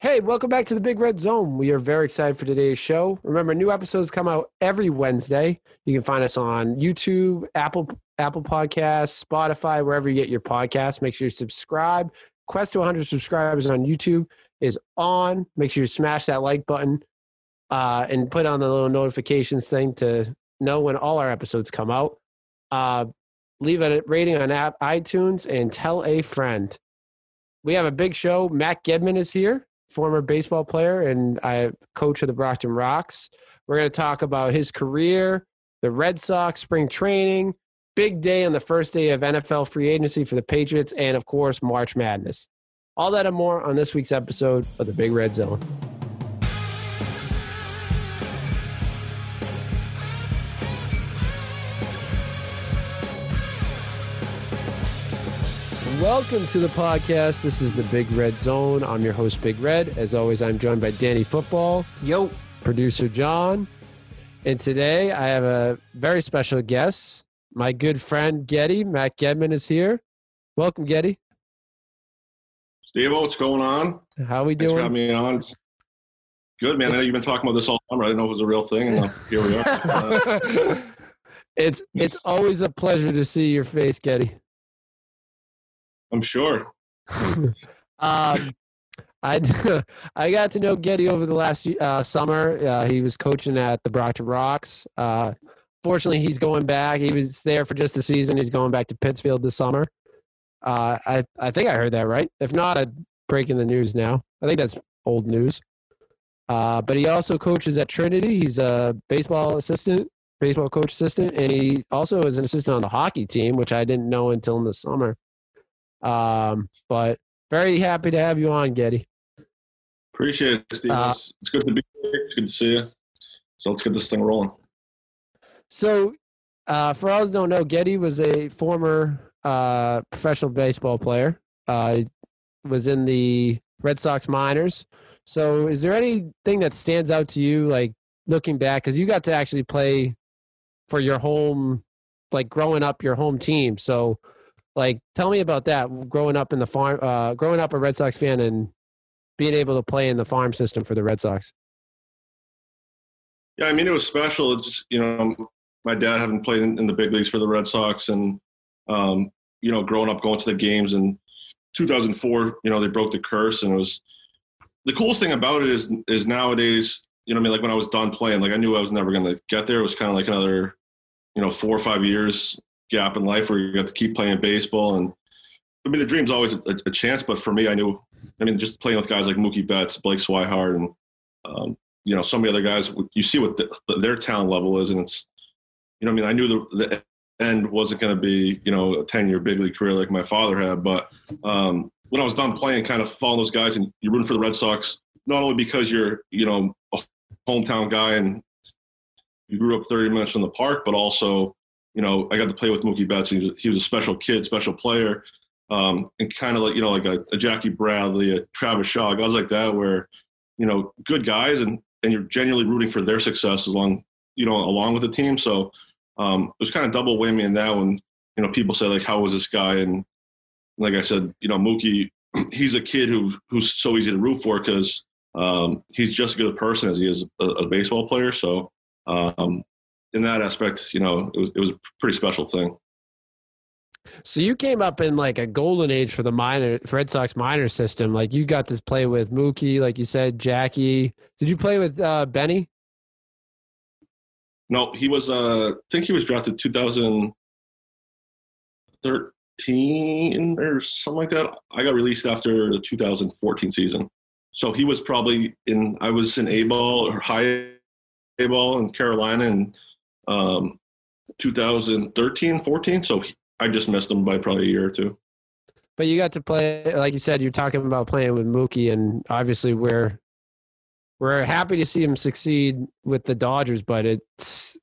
Hey, welcome back to the Big Red Zone. We are very excited for today's show. Remember, new episodes come out every Wednesday. You can find us on YouTube, Apple Apple Podcasts, Spotify, wherever you get your podcasts. Make sure you subscribe. Quest to 100 subscribers on YouTube is on. Make sure you smash that like button uh, and put on the little notifications thing to know when all our episodes come out. Uh, leave a rating on app iTunes and tell a friend. We have a big show. Matt Gedman is here former baseball player and I coach of the Brockton Rocks. We're going to talk about his career, the Red Sox spring training, big day on the first day of NFL free agency for the Patriots, and of course, March Madness. All that and more on this week's episode of the Big Red Zone. Welcome to the podcast. This is the Big Red Zone. I'm your host, Big Red. As always, I'm joined by Danny Football. Yo. Producer John. And today I have a very special guest. My good friend Getty, Matt Gedman, is here. Welcome, Getty. Steve, what's going on? How we Thanks doing? for having me on. It's good, man. I know you've been talking about this all summer. I didn't know it was a real thing, and uh, here we are. Uh, it's it's always a pleasure to see your face, Getty. I'm sure. um, I I got to know Getty over the last uh, summer. Uh, he was coaching at the Brockton Rocks. Uh, fortunately, he's going back. He was there for just the season. He's going back to Pittsfield this summer. Uh, I I think I heard that right. If not, I'm breaking the news now. I think that's old news. Uh, but he also coaches at Trinity. He's a baseball assistant, baseball coach assistant, and he also is an assistant on the hockey team, which I didn't know until in the summer. Um, but very happy to have you on, Getty. Appreciate it, Steve. Uh, it's, good to be here. It's good to see you. So let's get this thing rolling. So, uh, for all who don't know, Getty was a former uh, professional baseball player. Uh, was in the Red Sox minors. So, is there anything that stands out to you, like looking back, because you got to actually play for your home, like growing up, your home team. So, like, tell me about that. Growing up in the farm, uh, growing up a Red Sox fan, and being able to play in the farm system for the Red Sox. Yeah, I mean, it was special. It's, you know, my dad having played in, in the big leagues for the Red Sox and, um, you know, growing up going to the games in 2004, you know, they broke the curse and it was the coolest thing about it is, is nowadays, you know, I mean, like when I was done playing, like I knew I was never going to get there. It was kind of like another, you know, four or five years gap in life where you got to keep playing baseball. And I mean, the dream's always a, a chance, but for me, I knew, I mean, just playing with guys like Mookie Betts, Blake Swihart, and, um, you know, so many other guys, you see what the, their talent level is. And it's, you know, I mean, I knew the, the end wasn't going to be, you know, a 10 year big league career like my father had. But um, when I was done playing, kind of following those guys and you're rooting for the Red Sox, not only because you're, you know, a hometown guy and you grew up 30 minutes from the park, but also, you know, I got to play with Mookie Betts. He was, he was a special kid, special player. Um, and kind of like, you know, like a, a Jackie Bradley, a Travis Shaw, guys like that, where, you know, good guys and, and you're genuinely rooting for their success as long, you know, along with the team. So um, it was kind of double whammy in that one. you know, people say like, how was this guy? And like I said, you know, Mookie, he's a kid who, who's so easy to root for because um, he's just as good a person as he is a, a baseball player. So um, in that aspect, you know, it was, it was a pretty special thing. So you came up in like a golden age for the minor for Red Sox minor system. Like you got to play with Mookie, like you said, Jackie. Did you play with uh, Benny? No, he was. Uh, I think he was drafted 2013 or something like that. I got released after the 2014 season, so he was probably in. I was in A ball or high A ball in Carolina in um, 2013, 14. So I just missed him by probably a year or two. But you got to play, like you said, you're talking about playing with Mookie, and obviously we're we're happy to see him succeed with the Dodgers, but it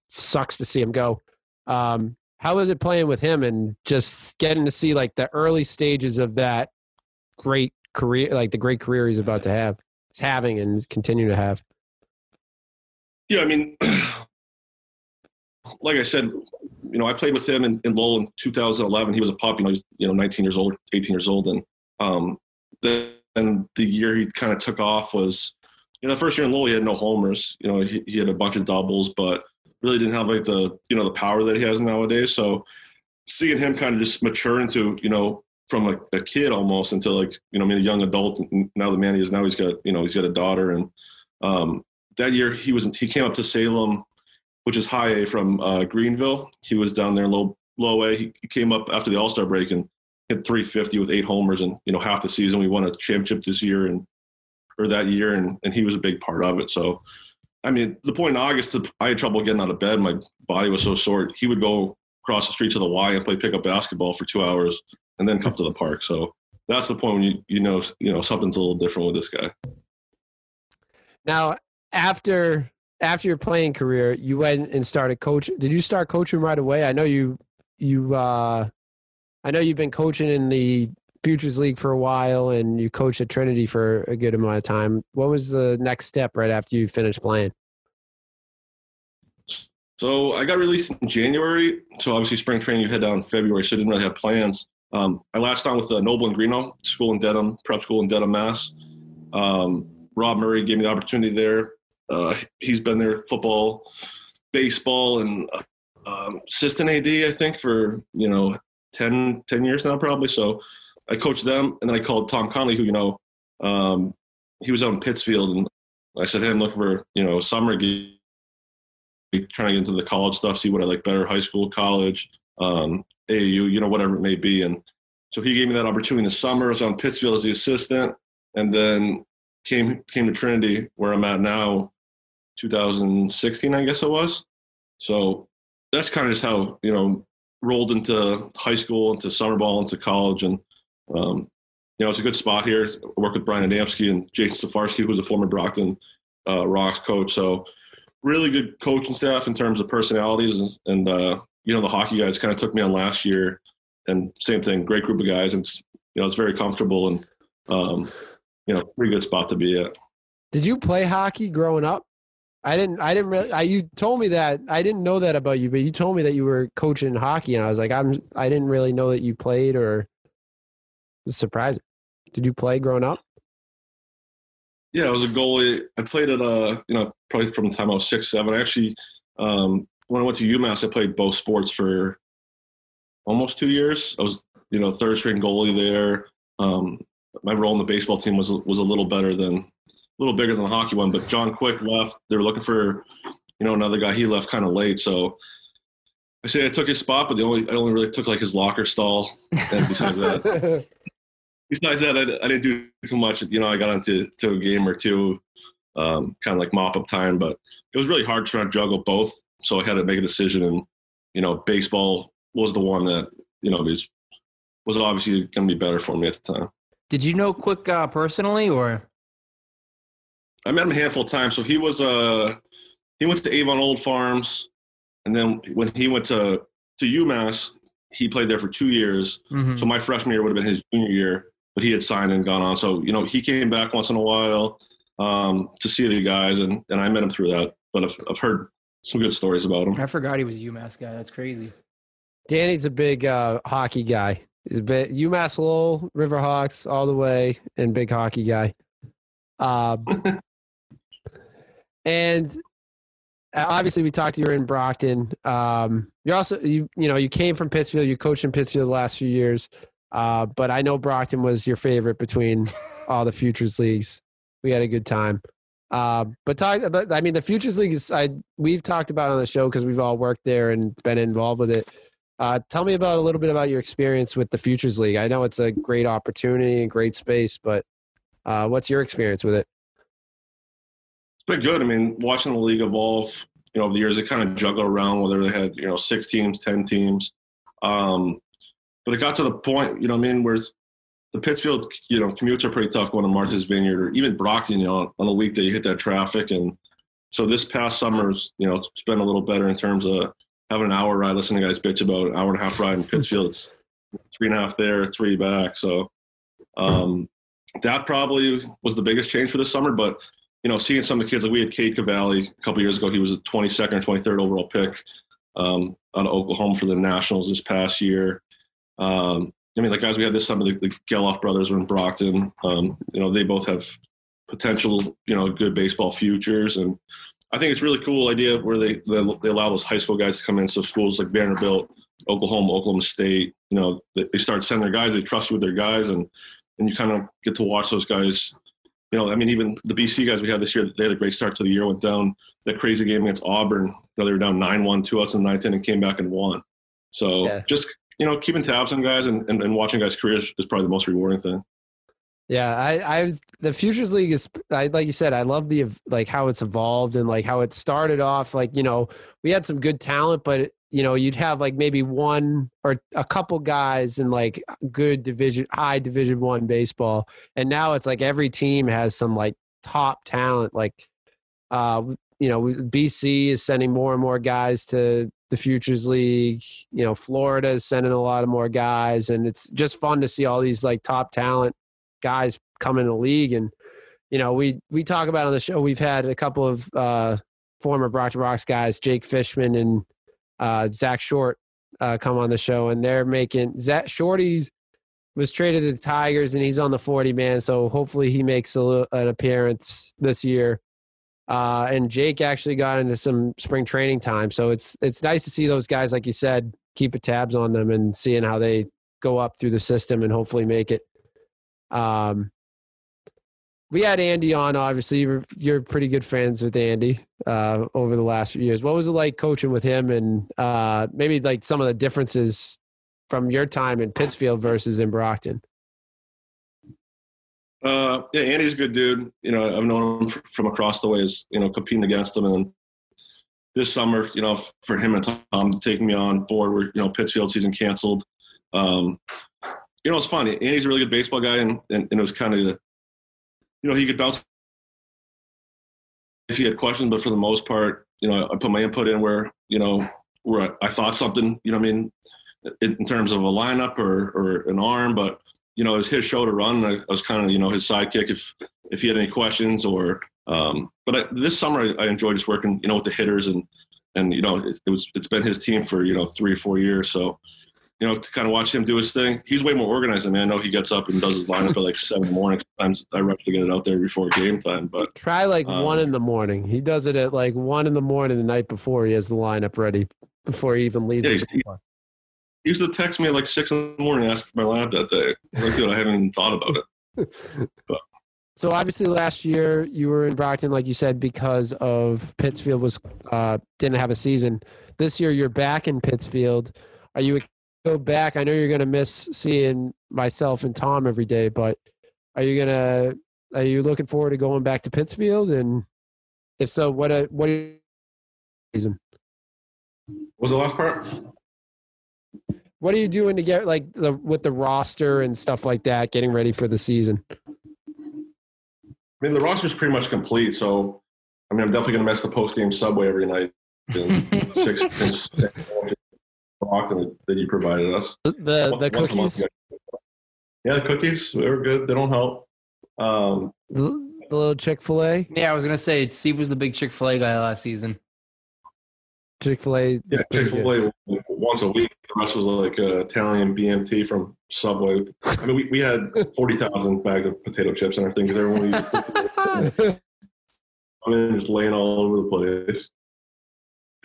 sucks to see him go. Um, how is it playing with him and just getting to see like the early stages of that great career, like the great career he's about to have, he's having and is continuing to have? Yeah, I mean, like I said, you know, I played with him in, in Lowell in 2011. He was a pup, you know, he's, you know, 19 years old, 18 years old. And um, the, and the year he kind of took off was, you know, the first year in Lowell he had no homers. You know, he, he had a bunch of doubles, but really didn't have like the you know the power that he has nowadays. So seeing him kind of just mature into you know from a kid almost into like you know I mean a young adult. Now the man he is now he's got you know he's got a daughter and um, that year he was he came up to Salem, which is high A from uh, Greenville. He was down there in low low A. He, came up after the All Star break and hit 350 with eight homers and you know half the season. We won a championship this year and or that year and and he was a big part of it. So I mean the point in August I had trouble getting out of bed. My body was so sore. He would go across the street to the Y and play pickup basketball for two hours and then come to the park. So that's the point when you you know you know something's a little different with this guy. Now after after your playing career, you went and started coaching. Did you start coaching right away? I know you you uh I know you've been coaching in the Futures League for a while and you coached at Trinity for a good amount of time. What was the next step right after you finished playing? So I got released in January. So obviously spring training you head down in February, so I didn't really have plans. Um, I latched on with uh, Noble and Greenough School in Dedham, prep school in Dedham, Mass. Um, Rob Murray gave me the opportunity there. Uh, he's been there football, baseball, and uh, um, assistant AD, I think, for you know 10, 10 years now, probably. So I coached them, and then I called Tom Conley, who you know, um, he was in Pittsfield, and I said, "Hey, I'm looking for you know summer gig, trying to get into the college stuff, see what I like better, high school, college, um, AAU, you know, whatever it may be." And so he gave me that opportunity in the summer. I was on Pittsfield as the assistant, and then came came to Trinity, where I'm at now, 2016, I guess it was. So that's kind of just how you know rolled into high school, into summer ball, into college, and um, you know it's a good spot here. I work with Brian Adamski and Jason Safarski, who's a former Brockton uh, Rocks coach. So really good coaching staff in terms of personalities, and, and uh, you know the hockey guys kind of took me on last year, and same thing, great group of guys, and you know it's very comfortable and um, you know pretty good spot to be at. Did you play hockey growing up? I didn't. I didn't really. I, you told me that. I didn't know that about you, but you told me that you were coaching hockey, and I was like, I'm. I didn't really know that you played, or surprising. Did you play growing up? Yeah, I was a goalie. I played at uh, you know, probably from the time I was six, seven. I actually, um, when I went to UMass, I played both sports for almost two years. I was, you know, third string goalie there. Um, my role in the baseball team was was a little better than a little bigger than the hockey one, but John Quick left. They were looking for, you know, another guy. He left kind of late, so I say I took his spot, but the only I only really took like his locker stall. And besides that, besides that, I, I, didn't do too much. You know, I got into to a game or two, um, kind of like mop up time, but it was really hard trying to juggle both. So I had to make a decision, and you know, baseball was the one that you know was was obviously going to be better for me at the time. Did you know Quick uh, personally, or I met him a handful of times. So he was uh he went to Avon Old Farms, and then when he went to to UMass, he played there for two years. Mm-hmm. So my freshman year would have been his junior year, but he had signed and gone on. So you know he came back once in a while um, to see the guys, and and I met him through that. But I've I've heard some good stories about him. I forgot he was a UMass guy. That's crazy. Danny's a big uh, hockey guy. He's a bit UMass Lowell, Riverhawks all the way, and big hockey guy. Uh, And uh, obviously, we talked. You were in Brockton. Um, you also you you know you came from Pittsfield. You coached in Pittsfield the last few years. Uh, but I know Brockton was your favorite between all the futures leagues. We had a good time. Uh, but talk about, I mean, the futures league is, I, we've talked about on the show because we've all worked there and been involved with it. Uh, tell me about a little bit about your experience with the futures league. I know it's a great opportunity and great space, but uh, what's your experience with it? Been good. I mean, watching the league evolve, you know, over the years, they kind of juggle around whether they had, you know, six teams, 10 teams. Um, but it got to the point, you know, I mean, where the Pittsfield, you know, commutes are pretty tough going to Martha's Vineyard or even Brockton, you know, on a weekday, you hit that traffic. And so this past summer's, you know, it's been a little better in terms of having an hour ride, listening to guys bitch about an hour and a half ride in Pittsfield. It's three and a half there, three back. So um, that probably was the biggest change for this summer. But you know, seeing some of the kids like we had Cade Cavalli a couple years ago. He was a 22nd or 23rd overall pick um, out of Oklahoma for the Nationals this past year. Um, I mean, the guys we had this summer, the, the Geloff brothers are in Brockton. Um, you know, they both have potential, you know, good baseball futures. And I think it's really cool idea where they, they, they allow those high school guys to come in. So schools like Vanderbilt, Oklahoma, Oklahoma State, you know, they, they start sending their guys, they trust you with their guys and, and you kind of get to watch those guys. You know, I mean, even the BC guys we had this year, they had a great start to the year, went down that crazy game against Auburn. You know, they were down 9 1, two outs in the ninth inning, and came back and won. So Yeah. just, you know, keeping tabs on guys and, and, and watching guys' careers is probably the most rewarding thing. Yeah, I, I, the Futures League is, I, like you said, I love the like how it's evolved and like how it started off. Like you know, we had some good talent, but you know, you'd have like maybe one or a couple guys in like good division, high Division One baseball, and now it's like every team has some like top talent. Like, uh, you know, BC is sending more and more guys to the Futures League. You know, Florida is sending a lot of more guys, and it's just fun to see all these like top talent guys come in the league and you know we we talk about on the show we've had a couple of uh former Brockton Rocks guys Jake Fishman and uh Zach Short uh come on the show and they're making Zach Shorty was traded to the Tigers and he's on the 40 man so hopefully he makes a, an appearance this year. Uh and Jake actually got into some spring training time so it's it's nice to see those guys like you said keep tabs on them and seeing how they go up through the system and hopefully make it. Um, we had Andy on. Obviously, you're, you're pretty good friends with Andy uh, over the last few years. What was it like coaching with him, and uh, maybe like some of the differences from your time in Pittsfield versus in Brockton? Uh, yeah, Andy's a good dude. You know, I've known him from across the ways. You know, competing against him, and this summer, you know, for him and Tom taking me on board, where you know Pittsfield season canceled. Um, you know, it's fun. Andy's a really good baseball guy, and and, and it was kind of, you know, he could bounce if he had questions, but for the most part, you know, I put my input in where you know where I, thought something. You know, I mean, in, in terms of a lineup or or an arm, but you know, it was his show to run. I, I was kind of, you know, his sidekick if if he had any questions or. Um, but I, this summer, I, I enjoyed just working, you know, with the hitters and and you know, it, it was it's been his team for you know three or four years. So, you know, to kind of watch him do his thing, he's way more organized than me. I know he gets up and does his lineup at like seven in the morning. Sometimes I rush to get it out there before game time, but Try like Um, one in the morning. He does it at like one in the morning the night before he has the lineup ready before he even leaves. Yeah, ballpark. he used to text me at like six in the morning, and ask for my lab that day. I'm like, dude, I haven't even thought about it. So obviously last year you were in Brockton, like you said, because of Pittsfield was uh, didn't have a season. This year you're back in Pittsfield. Are you go back? I know you're gonna miss seeing myself and Tom every day, but are you gonna are you looking forward to going back to Pittsfield? And if so, what a what are reason? What was the last part? What are you doing to get like the with the roster and stuff like that, getting ready for the season? I mean, the roster's pretty much complete. So, I mean, I'm definitely going to miss the post game subway every night. And six inch that, that you provided us. The the, Once- the once cookies, Yeah, the cookies, they were good. They don't help. Um, the, the little Chick Fil A, Yeah, I was gonna say Steve was the big Chick Fil A guy last season. Chick Fil A. yeah, Chick fil A once a week. The rest was like uh, Italian BMT from Subway. I mean, we, we had 40,000 bags of potato chips and everything because everyone used I mean, just laying all over the place.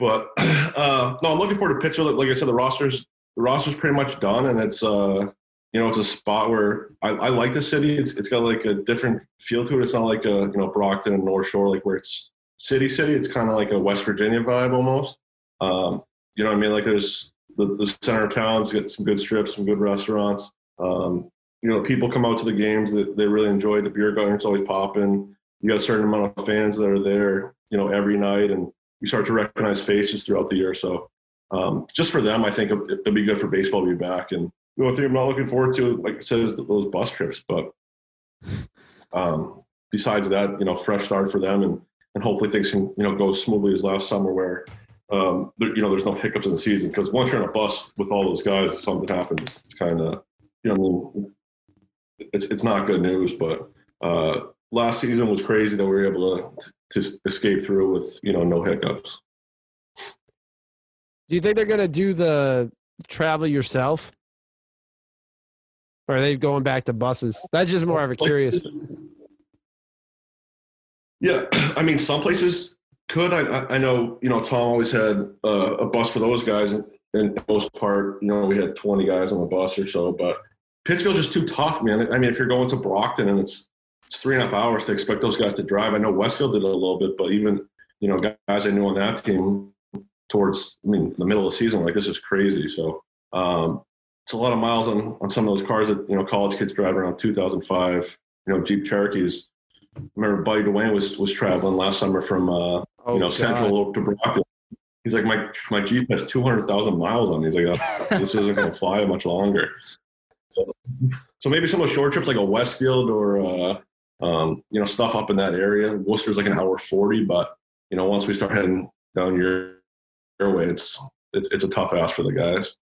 But uh, no, I'm looking forward to Pittsfield. Like I said, the roster's the roster's pretty much done, and it's uh, you know it's a spot where I, I like the city. It's it's got like a different feel to it. It's not like a you know Brockton and North Shore, like where it's city city. It's kind of like a West Virginia vibe almost. Um, you know what I mean? Like there's the, the center of town's got some good strips, some good restaurants. Um, you know, people come out to the games that they really enjoy. The beer garden's always popping you got a certain amount of fans that are there, you know, every night, and you start to recognize faces throughout the year. So, um, just for them, I think it- it'd be good for baseball to be back. And the only thing I'm not looking forward to, like I said, is those bus trips. But um, besides that, you know, fresh start for them, and and hopefully things can you know go smoothly as last summer, where um, there, you know there's no hiccups in the season. Because once you're on a bus with all those guys, if something happens, it's kind of you know, it's it's not good news, but. Uh, last season was crazy that we were able to to escape through with you know no hiccups. Do you think they're gonna do the travel yourself? Or are they going back to buses? That's just more of a curious. Yeah, I mean, some places could. I, I- know, you know, Tom always had uh, a bus for those guys, and, and most part, you know, we had 20 guys on the bus or so. But Pittsfield's just too tough, man. I mean, if you're going to Brockton and it's it's three and a half hours to expect those guys to drive. I know Westfield did a little bit, but even you know, guys I knew on that team towards, I mean, the middle of the season, like this is crazy. So um, it's a lot of miles on on some of those cars that you know college kids drive around 2005. You know, Jeep Cherokees. I remember Buddy Dwayne was was traveling last summer from uh, Oh, you know God. Central to Brockton. He's like, my my Jeep has 200,000 miles on. it." He's like, "Uh, this isn't going to fly much longer. So, so maybe some of those short trips, like a Westfield or uh, um, you know stuff up in that area. Worcester's like an hour 40, but you know once we start heading down your your way, it's it's it's a tough ask for the guys.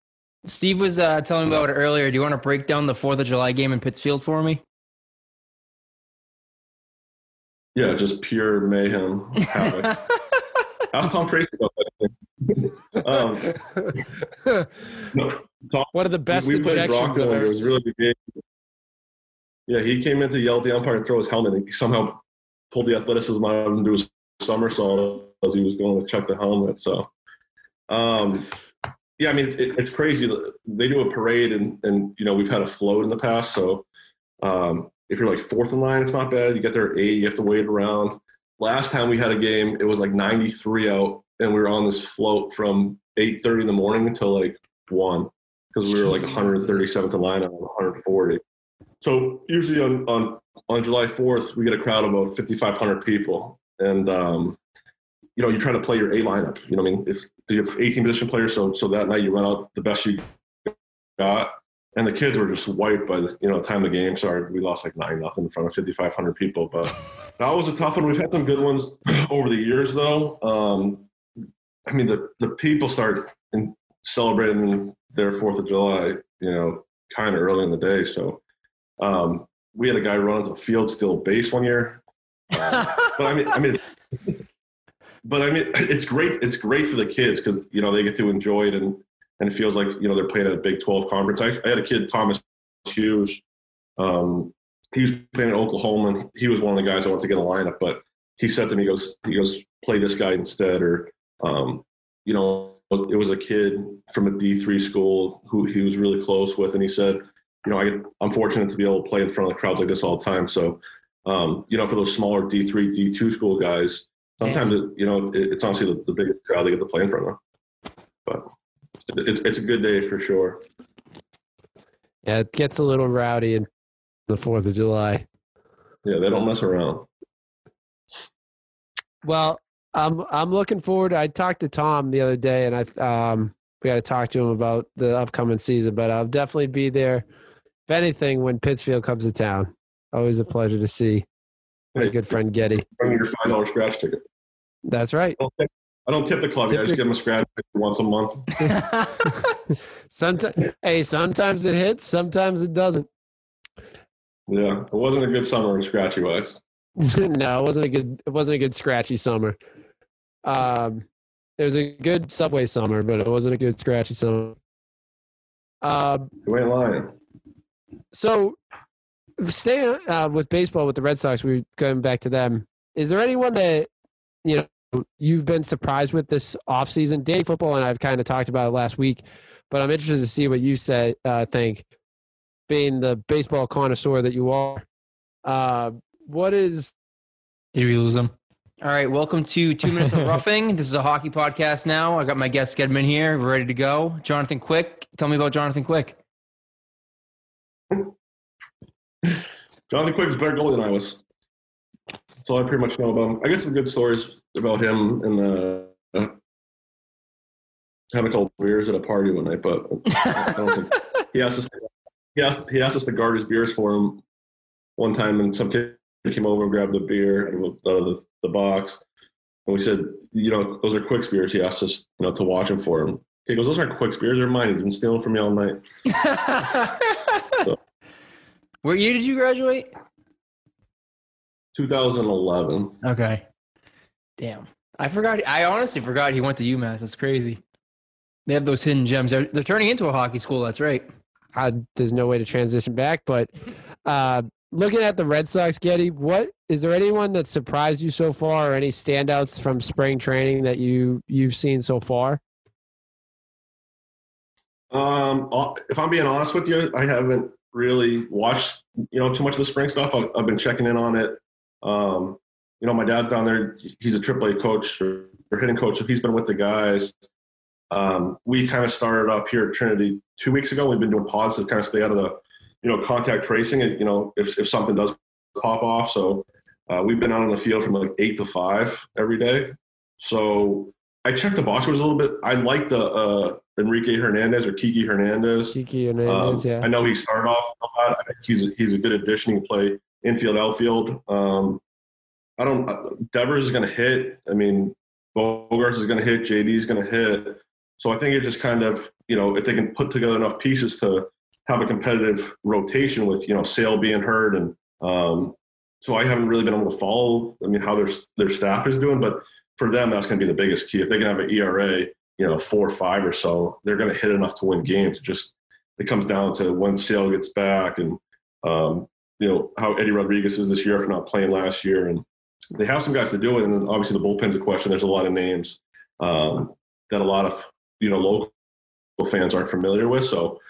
Steve was uh, telling me about it earlier. Do you want to break down the Fourth of July game in Pittsfield for me? Yeah, just pure mayhem. havoc. Ask Tom Tracy about that. um, no, Tom, One of the best we played injections I've Rockville. ever It was really good game. Yeah, he came in to yell at the umpire and throw his helmet. And he somehow pulled the athleticism out of him do his somersault as he was going to check the helmet. So, um, yeah, I mean, it's, it, it's crazy. They do a parade, and and you know we've had a float in the past. So, um, if you're like fourth in line, it's not bad. You get there at eight, you have to wait around. Last time we had a game, it was like 93 out, and we were on this float from 8:30 in the morning until like one because we were like 137th in line on 140. So usually on on on July 4th, we get a crowd of about 5,500 people, and um, you know you try to play your A lineup. You know, what I mean, if you have 18 position players, so so that night you run out the best you got. And the kids were just wiped by the you know time the game started. We lost like nine nothing in front of 5,500 people, but that was a tough one. We've had some good ones over the years, though. Um, I mean, the the people start in celebrating their Fourth of July, you know, kind of early in the day. So um, we had a guy run the field steal a base one year. Uh, but I mean, I mean, but I mean, it's great. It's great for the kids because you know they get to enjoy it and and it feels like you know they're playing at a Big Twelve conference. I, I had a kid, Thomas Hughes. Um, he was playing at Oklahoma, and he was one of the guys I wanted to get a lineup. But he said to me, he goes, he goes, play this guy instead, or um, you know, it was a kid from a D three school who he was really close with, and he said, you know, I get, I'm fortunate to be able to play in front of crowds like this all the time. So, um, you know, for those smaller D three, D two school guys, sometimes it, you know it, it's honestly the, the biggest crowd they get to play in front of. But it's it's a good day for sure. Yeah, it gets a little rowdy in the Fourth of July. Yeah, they don't mess around. Well, I'm I'm looking forward. I talked to Tom the other day, and I um we got to talk to him about the upcoming season. But I'll definitely be there. If anything, when Pittsfield comes to town, always a pleasure to see my Hey. good friend Getty. Bring your five dollar scratch ticket. That's right. I don't tip, I don't tip the club. Yeah, I just give them a scratch once a month. Sometimes, hey, sometimes it hits, sometimes it doesn't. Yeah, it wasn't a good summer in scratchy wise. no, it wasn't a good. It wasn't a good scratchy summer. Um, it was a good subway summer, but it wasn't a good scratchy summer. Um, You ain't lying. So staying uh, with baseball with the Red Sox, we're going back to them. Is there anyone that you know you've been surprised with this offseason? Day Football and I've kind of talked about it last week, but I'm interested to see what you say. Uh, think, being the baseball connoisseur that you are, uh, what is Did we lose him? All right, welcome to Two Minutes of Roughing. This is a hockey podcast now. I got my guest Gedman here, We're ready to go. Jonathan Quick, tell me about Jonathan Quick. Jonathan Quick is better goalie than I was. That's all I pretty much know about him. I get some good stories about him and uh, having a couple beers at a party one night, but I don't think he asked us. He asked he asked us to guard his beers for him one time, and some kid came over and grabbed the beer out of the, the box, and we said, you know, those are Quick's beers. He asked us, you know, to watch him for him. He goes, those aren't Quick's beers. They're mine. He's been stealing from me all night. what year did you graduate? 2011. Okay. Damn. I forgot. I honestly forgot he went to UMass. That's crazy. They have those hidden gems. They're, they're turning into a hockey school. That's right. how there's no way to transition back. But uh, looking at the Red Sox, Getty, what is there anyone that surprised you so far, or any standouts from spring training that you you've seen so far? Um, uh, if I'm being honest with you, I haven't really watched you know too much of the spring stuff. I've, I've been checking in on it. Um, you know, my dad's down there. He's a AAA coach or, or hitting coach, so he's been with the guys. Um, we kind of started up here at Trinity two weeks ago. We've been doing pods to kind of stay out of the, you know, contact tracing. And, You know, if if something does pop off, so uh, we've been out on the field from like eight to five every day. So I checked the box scores a little bit. I like the uh, Enrique Hernandez or Kiki Hernandez. Kiki Hernandez, um, yeah. I know he started off a lot. I think he's a, he's a good addition. He can play infield, outfield. Um, I don't. Uh, Devers is going to hit. I mean, Bogaerts is going to hit. JD is going to hit. So I think it just kind of you know if they can put together enough pieces to have a competitive rotation with you know Sale being hurt and um, so I haven't really been able to follow. I mean how their their staff is doing, but for them that's going to be the biggest key. If they can have an ERA you know four or five or so, they're going to hit enough to win games. It just it comes down to when Sale gets back and um, you know how Eddie Rodriguez is this year for not playing last year, and they have some guys to do it. And then obviously the bullpen's a question. There's a lot of names um, that a lot of you know local fans aren't familiar with. So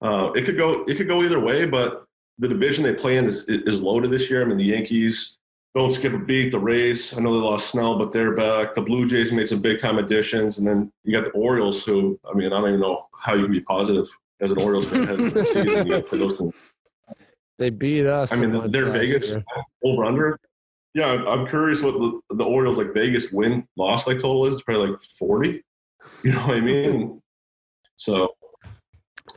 uh, it could go it could go either way. But the division they play in is is loaded this year. I mean the Yankees don't skip a beat. The Rays, I know they lost Snell, but they're back. The Blue Jays made some big time additions, and then you got the Orioles, who I mean I don't even know how you can be positive as an Orioles fan heading the season. They beat us. I mean, they're Vegas over under. Yeah, I'm curious what the, the Orioles like Vegas win loss like total is. It's probably like 40. You know what I mean? So,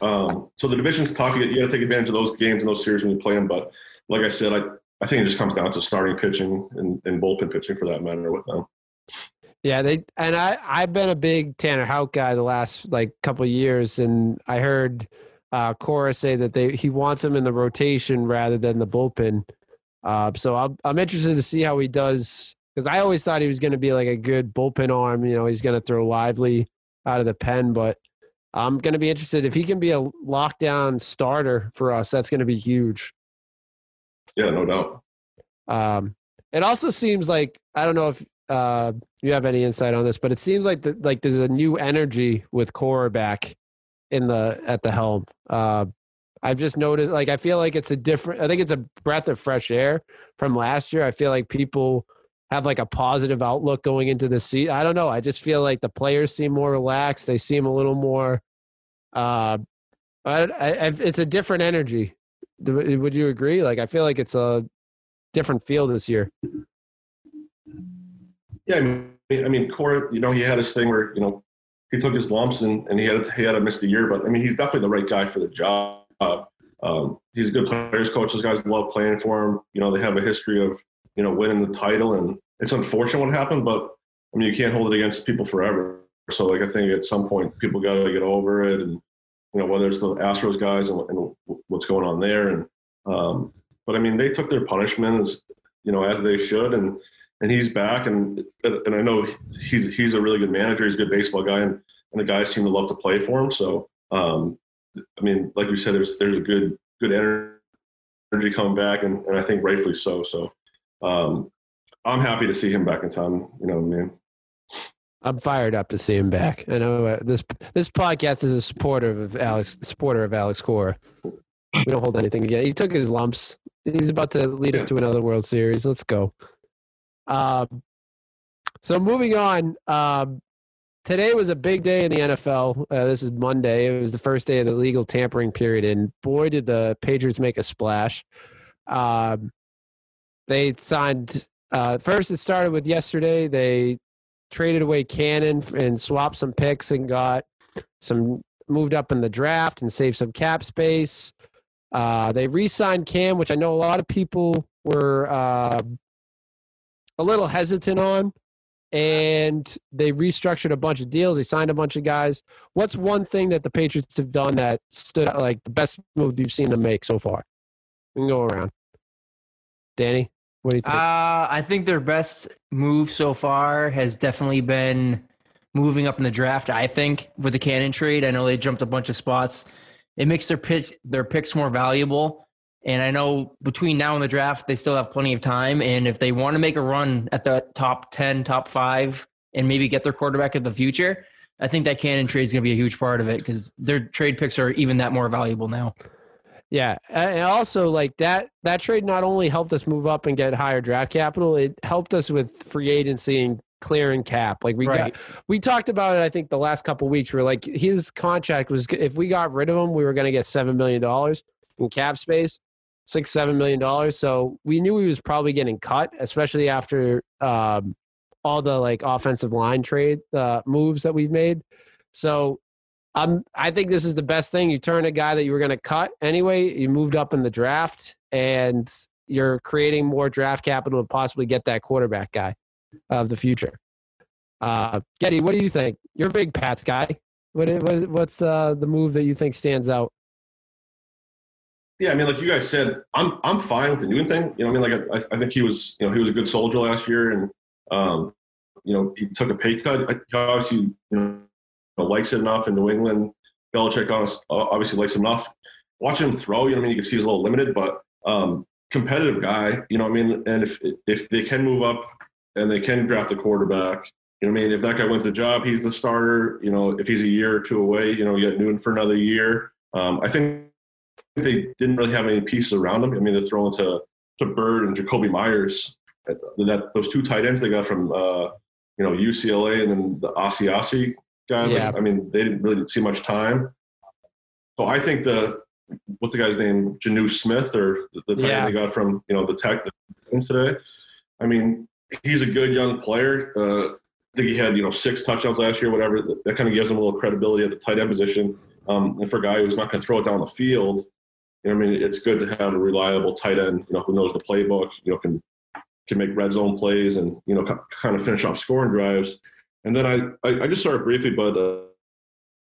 um, so the division's tough. You, got to take advantage of those games and those series when you play them. But like I said, I, I think it just comes down to starting pitching and, and bullpen pitching for that matter with them. Yeah, they and I I've been a big Tanner Houck guy the last like couple years, and I heard uh, Cora say that they he wants him in the rotation rather than the bullpen. Uh, so I'm I'm interested to see how he does because I always thought he was going to be like a good bullpen arm. You know, he's going to throw lively out of the pen, but I'm going to be interested if he can be a lockdown starter for us. That's going to be huge. Yeah, no doubt. Um, it also seems like I don't know if uh, you have any insight on this, but it seems like the, like there's a new energy with Cora back in the at the helm. Uh, I've just noticed, like, I feel like it's a different. I think it's a breath of fresh air from last year. I feel like people have like a positive outlook going into the season. I don't know. I just feel like the players seem more relaxed. They seem a little more. Uh, I, I, it's a different energy. Would you agree? Like, I feel like it's a different feel this year. Yeah, I mean, I mean, Cora, you know, he had his thing where you know he took his lumps and, and he had he had to miss the year, but I mean, he's definitely the right guy for the job. Um, he's a good players coach. Those guys love playing for him. You know, they have a history of you know, winning the title. And it's unfortunate what happened, but I mean, you can't hold it against people forever. So, like, I think at some point people got to get over it, and you know, whether it's the Astros guys and, and what's going on there. And um, but I mean, they took their punishment as you know as they should, and and he's back, and and I know he's he's a really good manager. He's a good baseball guy, and and the guys seem to love to play for him. So, um, I mean, like you said, there's there's a good good energy coming back, and, and I think rightfully so. So um, I'm happy to see him back in town. You know what I mean? I'm fired up to see him back. I know uh, this this podcast is a supporter of Alex supporter of Alex Cora. We don't hold anything again. He took his lumps. He's about to lead us to another World Series. Let's go. Um, so moving on. Um, today was a big day in the NFL. Uh, this is Monday. It was the first day of the legal tampering period, and boy, did the Patriots make a splash. Um, they signed uh, first. It started with yesterday. They traded away Cannon and swapped some picks and got some moved up in the draft and saved some cap space. Uh, they re-signed Cam, which I know a lot of people were uh, a little hesitant on, and they restructured a bunch of deals. They signed a bunch of guys. What's one thing that the Patriots have done that stood out like the best move you've seen them make so far? We can go around. Danny. What do you think? Uh, I think their best move so far has definitely been moving up in the draft. I think with the Cannon trade, I know they jumped a bunch of spots it makes their pitch their picks more valuable. And I know between now and the draft, they still have plenty of time. And if they want to make a run at the top 10, top five, and maybe get their quarterback of the future, I think that Cannon trade is going to be a huge part of it because their trade picks are even that more valuable now. Yeah, and also like that that trade not only helped us move up and get higher draft capital, it helped us with free agency and clearing cap. Like we Right. got we talked about it I think the last couple weeks where like his contract was if we got rid of him, we were going to get 7 million dollars in cap space, 6 7 million dollars. So we knew he was probably getting cut, especially after um all the like offensive line trade uh moves that we've made. So I think this is the best thing. You turn a guy that you were going to cut anyway. You moved up in the draft, and you're creating more draft capital to possibly get that quarterback guy of the future. Uh, Getty, what do you think? You're a big Pats guy. What, what what's uh, the move that you think stands out? Yeah, I mean, like you guys said, I'm I'm fine with the Newton thing. You know, I mean, like I, I think he was, you know, he was a good soldier last year, and um, you know, he took a pay cut. I- obviously, you know, likes it enough in New England. Belichick honest, obviously likes him enough. Watching him throw, you know, I mean, you can see he's a little limited, but um, competitive guy. You know, I mean, and if if they can move up and they can draft a quarterback, you know, I mean, if that guy wins the job, he's the starter. You know, if he's a year or two away, you know, you got Newton for another year. Um, I think they didn't really have any pieces around him. I mean, they're throwing to to Byrd and Jakobi Meyers. That those two tight ends they got from uh, you know UCLA and then the Asiasi guy. like, Yeah. I mean, they didn't really see much time. So I think the what's the guy's name, Jonnu Smith, or the, the tight Yeah. end they got from you know the Tech today. I mean, he's a good young player. Uh, I think he had you know six touchdowns last year, whatever. That, that kind of gives him a little credibility at the tight end position. Um, and for a guy who's not going to throw it down the field, you know, I mean, it's good to have a reliable tight end, you know, who knows the playbook, you know, can can make red zone plays and you know kind of finish off scoring drives. And then I I, I just saw it briefly, but uh,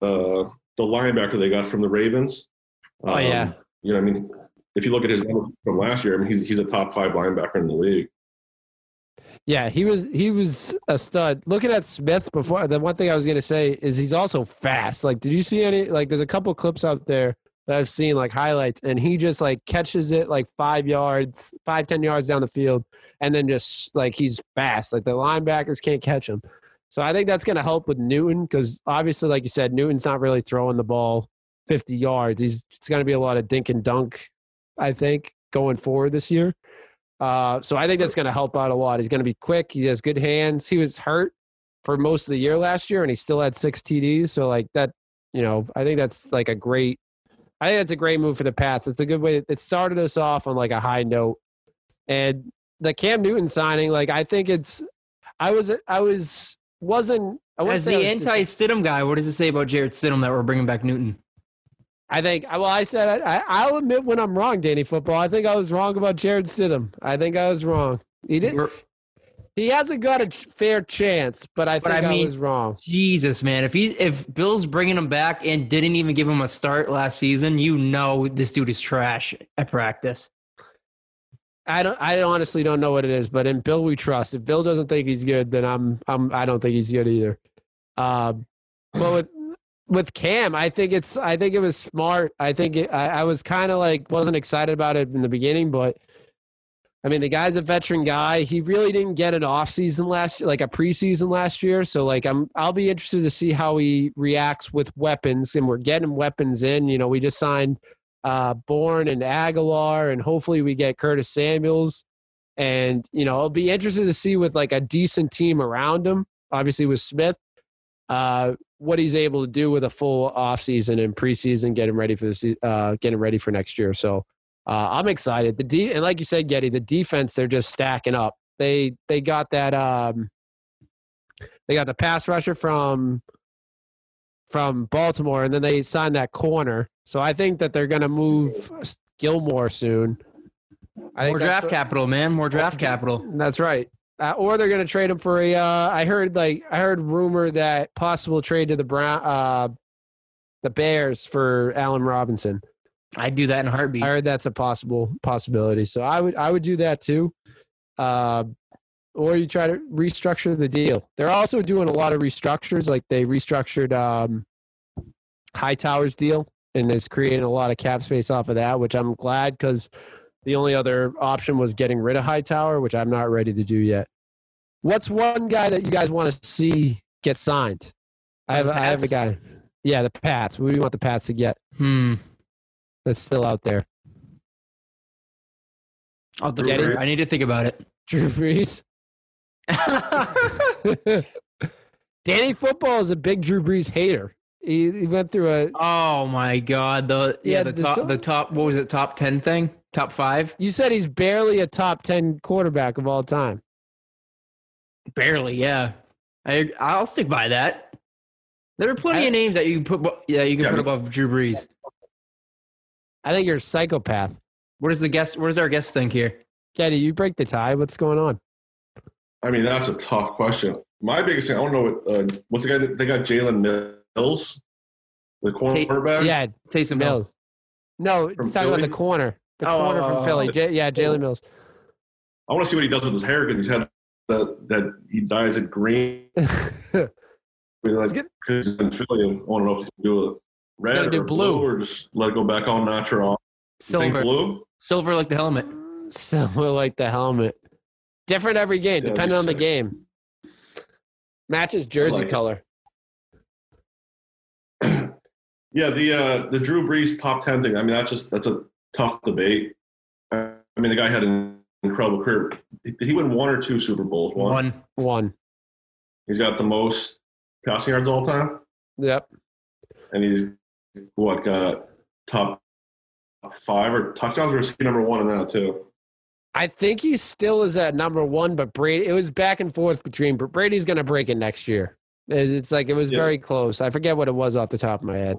uh, the linebacker they got from the Ravens. Oh, yeah. um, you know, I mean, if you look at his numbers from last year, I mean, he's he's a top five linebacker in the league. Yeah, he was he was a stud. Looking at Smith before, the one thing I was gonna say is he's also fast. Like, did you see any? Like, there's a couple clips out there that I've seen like highlights, and he just like catches it like five yards, five ten yards down the field, and then just like he's fast. Like the linebackers can't catch him. So I think that's gonna help with Newton because obviously, like you said, Newton's not really throwing the ball 50 yards. He's it's gonna be a lot of dink and dunk. I think going forward this year. Uh, so I think that's going to help out a lot. He's going to be quick. He has good hands. He was hurt for most of the year last year, and he still had six TDs. So like that, you know, I think that's like a great. I think that's a great move for the Pats. It's a good way. It started us off on like a high note, and the Cam Newton signing, like I think it's. I was I was wasn't I As the was anti Stidham guy, what does it say about Jarrett Stidham that we're bringing back Newton? I think. Well, I said I, I'll admit when I'm wrong, Danny Football. I think I was wrong about Jarrett Stidham. I think I was wrong. He didn't. We're- He hasn't got a fair chance, but I But think I I, was wrong. Jesus, man! If he if Bill's bringing him back and didn't even give him a start last season, you know this dude is trash at practice. I don't. I honestly don't know what it is, but in Bill we trust. If Bill doesn't think he's good, then I'm. I'm. I don't think he's good either. Um, but with with Cam, I think it's. I think it was smart. I think it, I, I was kind of like wasn't excited about it in the beginning, but I mean the guy's a veteran guy. He really didn't get an off season last like a preseason last year. So like I'm. I'll be interested to see how he reacts with weapons, and we're getting weapons in. You know, we just signed uh, Bourne and Agholor, and hopefully we get Curtis Samuels. And you know, I'll be interested to see with like a decent team around him. Obviously, with Smith, uh, what he's able to do with a full offseason and preseason, get him ready for this, uh, get him ready for next year. So uh, I'm excited. The de- and like you said, Getty, the defense they're just stacking up. They they got that um, they got the pass rusher from from Baltimore, and then they signed that corner. So I think that they're going to move Gilmore soon. I More draft capital, man. More draft capital. That's right. Uh, or they're going to trade him for a. Uh, I heard like I heard rumor that possible trade to the Brown, uh, the Bears for Allen Robinson. I'd do that in a heartbeat. I heard that's a possible possibility. So I would I would do that too. Uh, or you try to restructure the deal. They're also doing a lot of restructures. Like they restructured um, Hightower's deal and is creating a lot of cap space off of that, which I'm glad because the only other option was getting rid of Hightower, which I'm not ready to do yet. What's one guy that you guys want to see get signed? I have, I have a guy. Yeah, the Pats. Who do you want the Pats to get Hmm. that's still out there? I'll defer. Brees. I need to think about it. Drew Brees. Danny Football is a big Drew Brees hater. He, he went through a. oh my god. The yeah, Yeah, the the top so- the top what was it, top ten thing? Top five? You said he's barely a top ten quarterback of all time. Barely, yeah. I I'll stick by that. There are plenty I- of names that you can put yeah, you can Yeah, put above Drew Brees. I think you're a psychopath. What does the guest what does our guest think here? Getty, you break the tie. What's going on? I mean, that's a tough question. My biggest thing, I don't know what, uh, what's the guy, they got Jalen Mills, the cornerback. Yeah. Taysom Hill. Mills. No, From it's talking about the corner. The Oh, corner oh, from oh, Philly. oh. J- yeah, Jalen Mills. I want to see what he does with his hair because he's had that, that he dyes it green. I mean, like, good. because he's in Philly. I want to know if he's going to do it red gonna or do blue. blue. or just let it go back on natural. Silver. blue? Silver like the helmet. Silver like the helmet. Different every game, Yeah, depending just on the game. Matches jersey like it. color. Yeah, the uh, the Drew Brees top ten thing. I mean, that's just that's a tough debate. I mean, the guy had an incredible career. Did he win one or two Super Bowls? One. One. One. He's got the most passing yards all time, Yep. and he's what got top five or touchdowns, or is he number one in that too? I think he still is at number one, but Brady. It was back and forth between. but Brady's going to break it next year. It's it's like it was Yeah. very close. I forget what it was off the top of my head.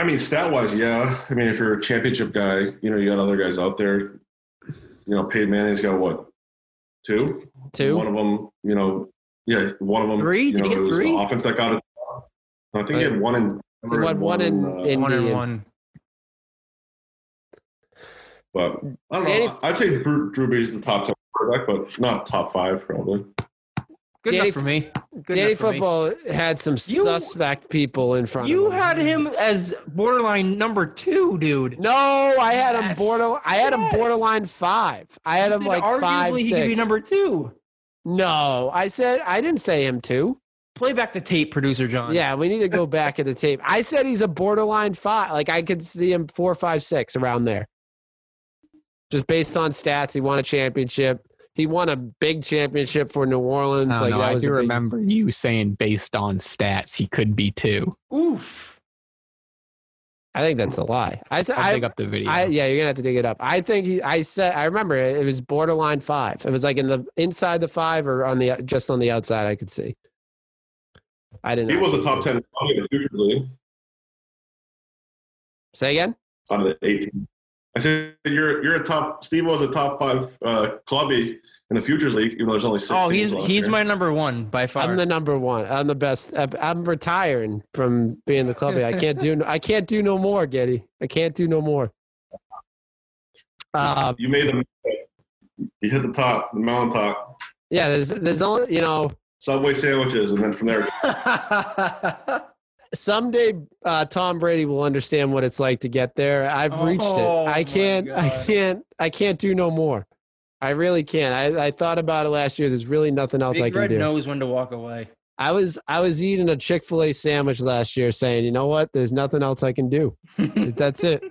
I mean, stat wise, yeah. I mean, if you're a championship guy, you know, you got other guys out there. You know, Peyton Manning's got what two? Two. One of them, you know, yeah, one of them. Three? You Did know, he get three? the offense that got it. I think he had one in. He won one in- uh, in- One and one. But I don't Danny- know. I'd say Drew, Drew Brees is the top ten quarterback, but not top five probably. Good Danny enough for me. Good Danny enough for me. Football had some You- suspect people in front You of him. had him as borderline number two, dude. No, I had him Yes. border. I had him borderline five. I had him Then like arguably five, he could be number two. no, I said I didn't say him two. Play back the tape, producer John. Yeah, we need to go back at the tape. I said he's a borderline five. Like I could see him four, five, six around there. Just based on stats, he won a championship. He won a big championship for New Orleans. I don't like know. that I was do a big- remember you saying based on stats he could be two. Oof. I think that's a lie. I said I'll dig up the video. I yeah, you're gonna have to dig it up. I think he. I said I remember it, it was borderline five. It was like in the inside the five or on the just on the outside. I could see. I didn't. He was a top ten in the Futures League Say again. out of the eighteen. I said you're you're a top. Steve was a top five uh, clubby in the Futures League, even though there's only six. Oh, he's he's year. my number one by far. I'm the number one. I'm the best. I'm- I'm retiring from being the clubby. I can't do. I can't do no more, Getty. I can't do no more. Uh, You made the You hit the top, the mountaintop. yeah. There's there's only you know Subway sandwiches, and then from there, someday uh, Tom Brady will understand what it's like to get there. I've reached Oh, it. I can't. I can't. I can't do no more. I really can't. I, I thought about it last year. There's really nothing else I can Red do. knows when to walk away. I was I was eating a Chick Fil A sandwich last year, saying, you know what? There's nothing else I can do. That's it.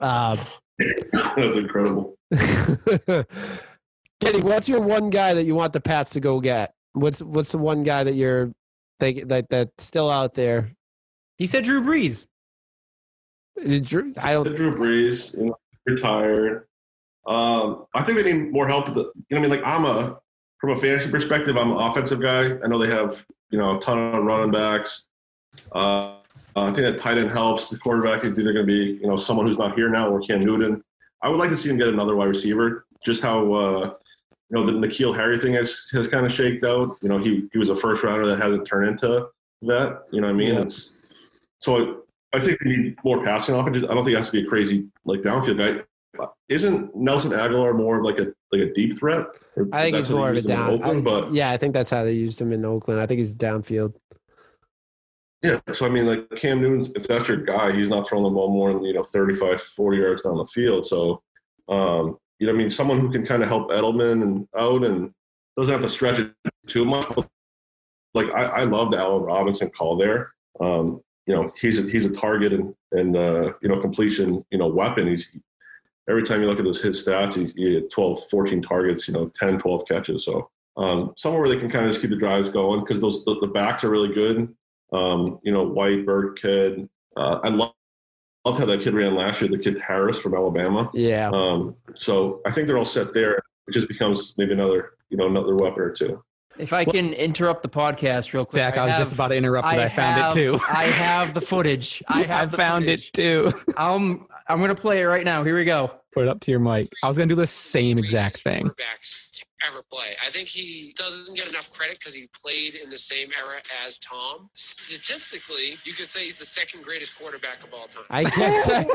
Uh, that's incredible. Kenny, what's your one guy that you want the Pats to go get? What's what's the one guy that you're think that that's still out there? he said Drew Brees. Drew- I don't. Drew Brees, you know, retired. Um, I think they need more help. With the, you know, I mean, like I'm a from a fantasy perspective, I'm an offensive guy. I know they have you know a ton of running backs. Uh, I think that tight end helps. The quarterback is either going to be you know someone who's not here now or Cam Newton. I would like to see him get another wide receiver. Just how uh, you know the N'Keal Harry thing has has kind of shaked out. You know, he he was a first rounder that hasn't turned into that. You know what I mean? Yeah. It's so I I, think they need more passing offense. I don't think it has to be a crazy like downfield guy. Isn't Nelson Agholor more of like a like a deep threat? Or I think he's more of a used him in down. Oakland, I- but yeah, I think that's how they used him in Oakland. I think he's downfield. Yeah, so I mean, like Cam Newton's, if that's your guy, he's not throwing the ball more than you know 35, 40 yards down the field. So, um, you know, I mean, someone who can kind of help Edelman and out and doesn't have to stretch it too much. Like I, I love the Allen Robinson call there. Um, you know, he's a, he's a target and and uh, you know completion you know weapon. He's every time you look at those his stats, he's he had 12, 14 targets, you know, 10, 12 catches. So um, somewhere where they can kind of just keep the drives going because those the, the, backs are really good. Um, you know, White, Burkhead. Uh, I love love how that kid ran last year, the kid Harris from Alabama. Yeah. Um, so I think they're all set there. It just becomes maybe another, you know, another weapon or two. If I can interrupt the podcast real quick, Zach, I, I was have, just about to interrupt it. I, I found have, it too. I have the footage. I have I found footage. it too. I'm I'm gonna play it right now. Here we go. Put it up to your mic. I was gonna do the same exact thing. Ever play? I think he doesn't get enough credit because he played in the same era as Tom. Statistically, you could say he's the second greatest quarterback of all time. I guess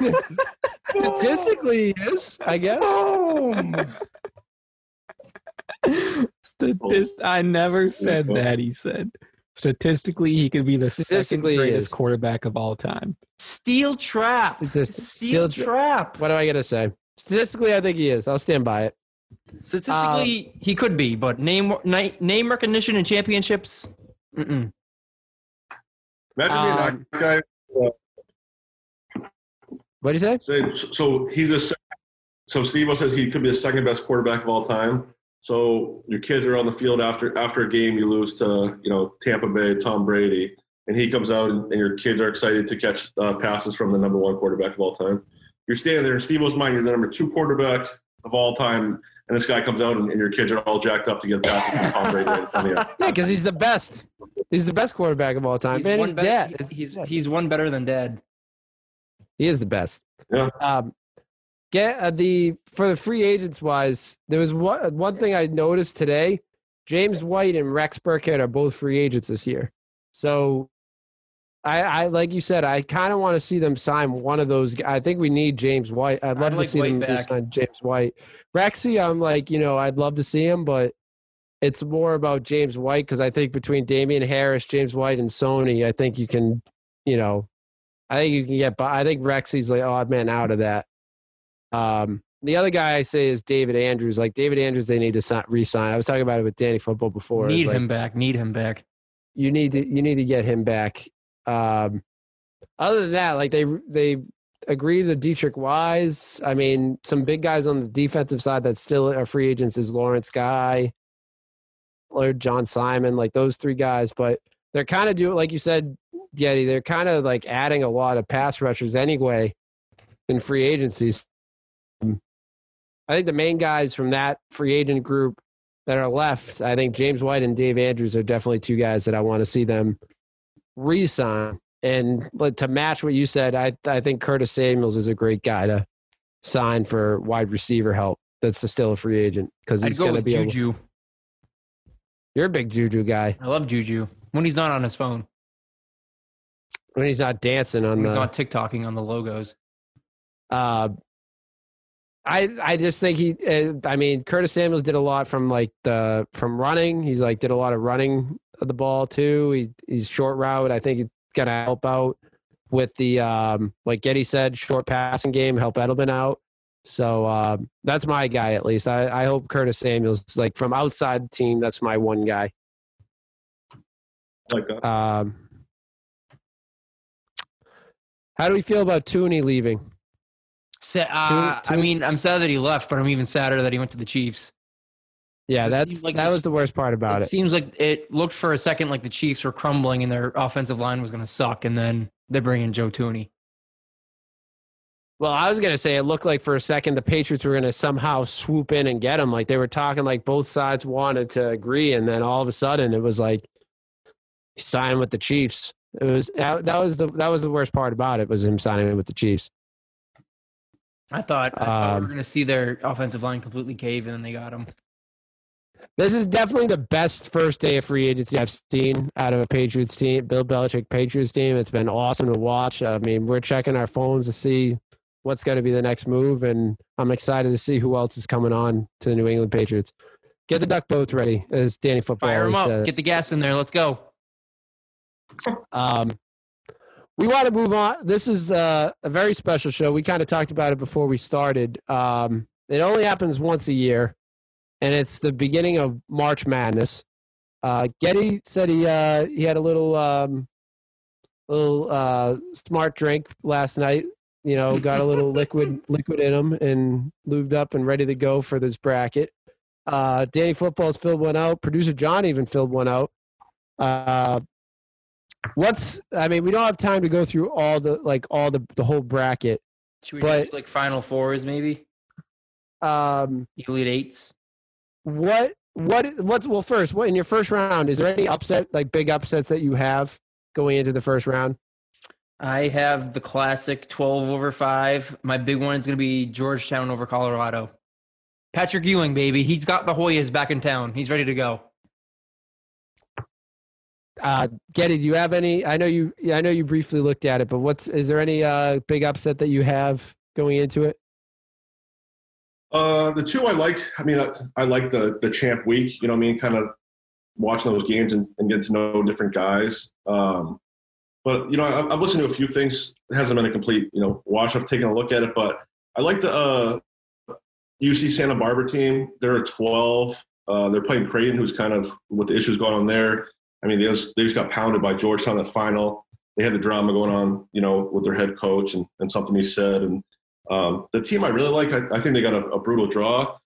statistically he is. I guess. Statist- I never said that. He said statistically he could be the second Statistically, he greatest quarterback of all time. Steel trap. Statist- Steel still- trap. What am I gonna say? Statistically, I think he is. I'll stand by it. Statistically, he could be, but name name recognition and championships. Mm-mm. Imagine Um, being that guy. What do you say? Say, so he's a. So Steve says he could be the second best quarterback of all time. So your kids are on the field after after a game, you lose to you know Tampa Bay, Tom Brady, and he comes out and, and your kids are excited to catch uh, passes from the number one quarterback of all time. You're standing there in Steve-O's mind, you're the number two quarterback of all time, and this guy comes out and, and your kids are all jacked up to get passes from Tom Brady right in front of you. Yeah, because he's the best. He's the best quarterback of all time. He's and one he's better- dead. he- He's he's one better than dead. He is the best. Yeah. Um, get uh, the for the free agents wise, there was one one thing I noticed today. James White and Rex Burkhead are both free agents this year. So, I, I like you said, I kind of want to see them sign one of those. I think we need James White. I'd I'd love like to see White them back. sign James White. Rexy, I'm like, you know, I'd love to see him, but it's more about James White because I think between Damien Harris, James White, and Sony, I think you can, you know, I think you can get But I think Rexy's like odd man out of that. Um, the other guy I say is David Andrews. Like David Andrews, they need to si- re-sign. I was talking about it with Danny Football before. Need like, him back. Need him back. You need to you need to get him back. Um, other than that, like they they agree to Deatrich Wise. I mean, some big guys on the defensive side that still are free agents is Lawrence Guy or John Simon, like those three guys. But they're kind of doing, like you said, Getty. They're kind of like adding a lot of pass rushers anyway in free agencies. I think the main guys from that free agent group that are left, I think James White and Dave Andrews are definitely two guys that I want to see them re-sign. And to match what you said, I I think Curtis Samuels is a great guy to sign for wide receiver help. That's still a free agent because he's go going to be. A, Juju. you're a big Juju guy I love Juju when he's not on his phone. when he's not dancing on When he's the. not TikToking on the logos. Uh, I I just think he. Uh, I mean, Curtis Samuels did a lot from like the from running. He's like did a lot of running of the ball too. He he's short route. I think he's gonna help out with the um like Getty said, short passing game, help Edelman out. So uh, that's my guy at least. I, I hope Curtis Samuels like from outside the team. That's my one guy. Like that. Um, how do we feel about Thuney leaving? Sa- uh, Two- I mean, I'm sad that he left, but I'm even sadder that he went to the Chiefs. Yeah, that's like that was the worst part about it, it. seems like it looked for a second like the Chiefs were crumbling and their offensive line was going to suck, and then they bring in Joe Thuney. Well, I was gonna say it looked like for a second the Patriots were gonna somehow swoop in and get him. Like they were talking, like both sides wanted to agree, and then all of a sudden it was like signing with the Chiefs. It was that, that was the that was the worst part about it was him signing with the Chiefs. I thought, I thought we Um, were going to see their offensive line completely cave, and then they got him. This is definitely the best first day of free agency I've seen out of a Patriots team, Bill Belichick Patriots team. It's been awesome to watch. I mean, we're checking our phones to see what's going to be the next move, and I'm excited to see who else is coming on to the New England Patriots. Get the duck boats ready, as Danny Football Fire always up. says. Get the gas in there. Let's go. Um, we want to move on. This is uh, a very special show. We kind of talked about it before we started. Um, it only happens once a year, and it's the beginning of March Madness. Uh, Getty said he uh, he had a little um, little uh, smart drink last night. You know, got a little liquid liquid in him and lubed up and ready to go for this bracket. Uh, Danny Football's filled one out. Producer John even filled one out. Uh, what's I mean, we don't have time to go through all the like all the the whole bracket. Should we But- do like final fours maybe? Um, Elite eights? what what what's well first what in your first round is there any upset like big upsets that you have going into the first round I have the classic 12 over 5. My big one is going to be Georgetown over Colorado. Patrick Ewing, baby. He's got the Hoyas back in town. He's ready to go. Uh getty do you have any i know you i know you briefly looked at it but what's is there any uh big upset that you have going into it Uh, the two I liked. I mean, I, I like the the champ week. You know, I mean, kind of watching those games and, and getting to know different guys. Um, but you know, I've, I've listened to a few things. It hasn't been a complete you know watch. I've taken a look at it, but I like the uh, UC Santa Barbara team. They're at twelve. Uh, they're playing Creighton, who's kind of with the issues going on there. I mean, they just, they just got pounded by Georgetown in the final. They had the drama going on, you know, with their head coach and, and something he said. And um, the team I really like, I, I think they got a, a brutal draw.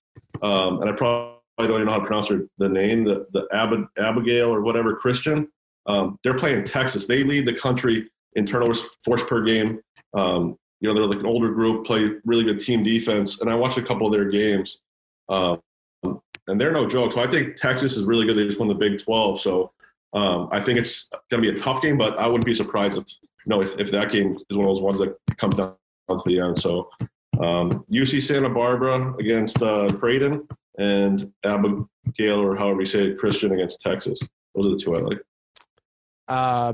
Um, and I probably don't even know how to pronounce her, the name, the, the Ab- Abigail or whatever, Christian. Um, they're playing Texas. They lead the country in turnovers force per game. Um, you know, they're like an older group, play really good team defense. And I watched a couple of their games. Um, and they're no joke. So I think Texas is really good. They just won the Big 12. So um, I think it's going to be a tough game, but I wouldn't be surprised if you know if, if that game is one of those ones that comes down to the end. So um, UC Santa Barbara against uh, Creighton and Abigail or however you say it, Christian against Texas. Those are the two I like. uh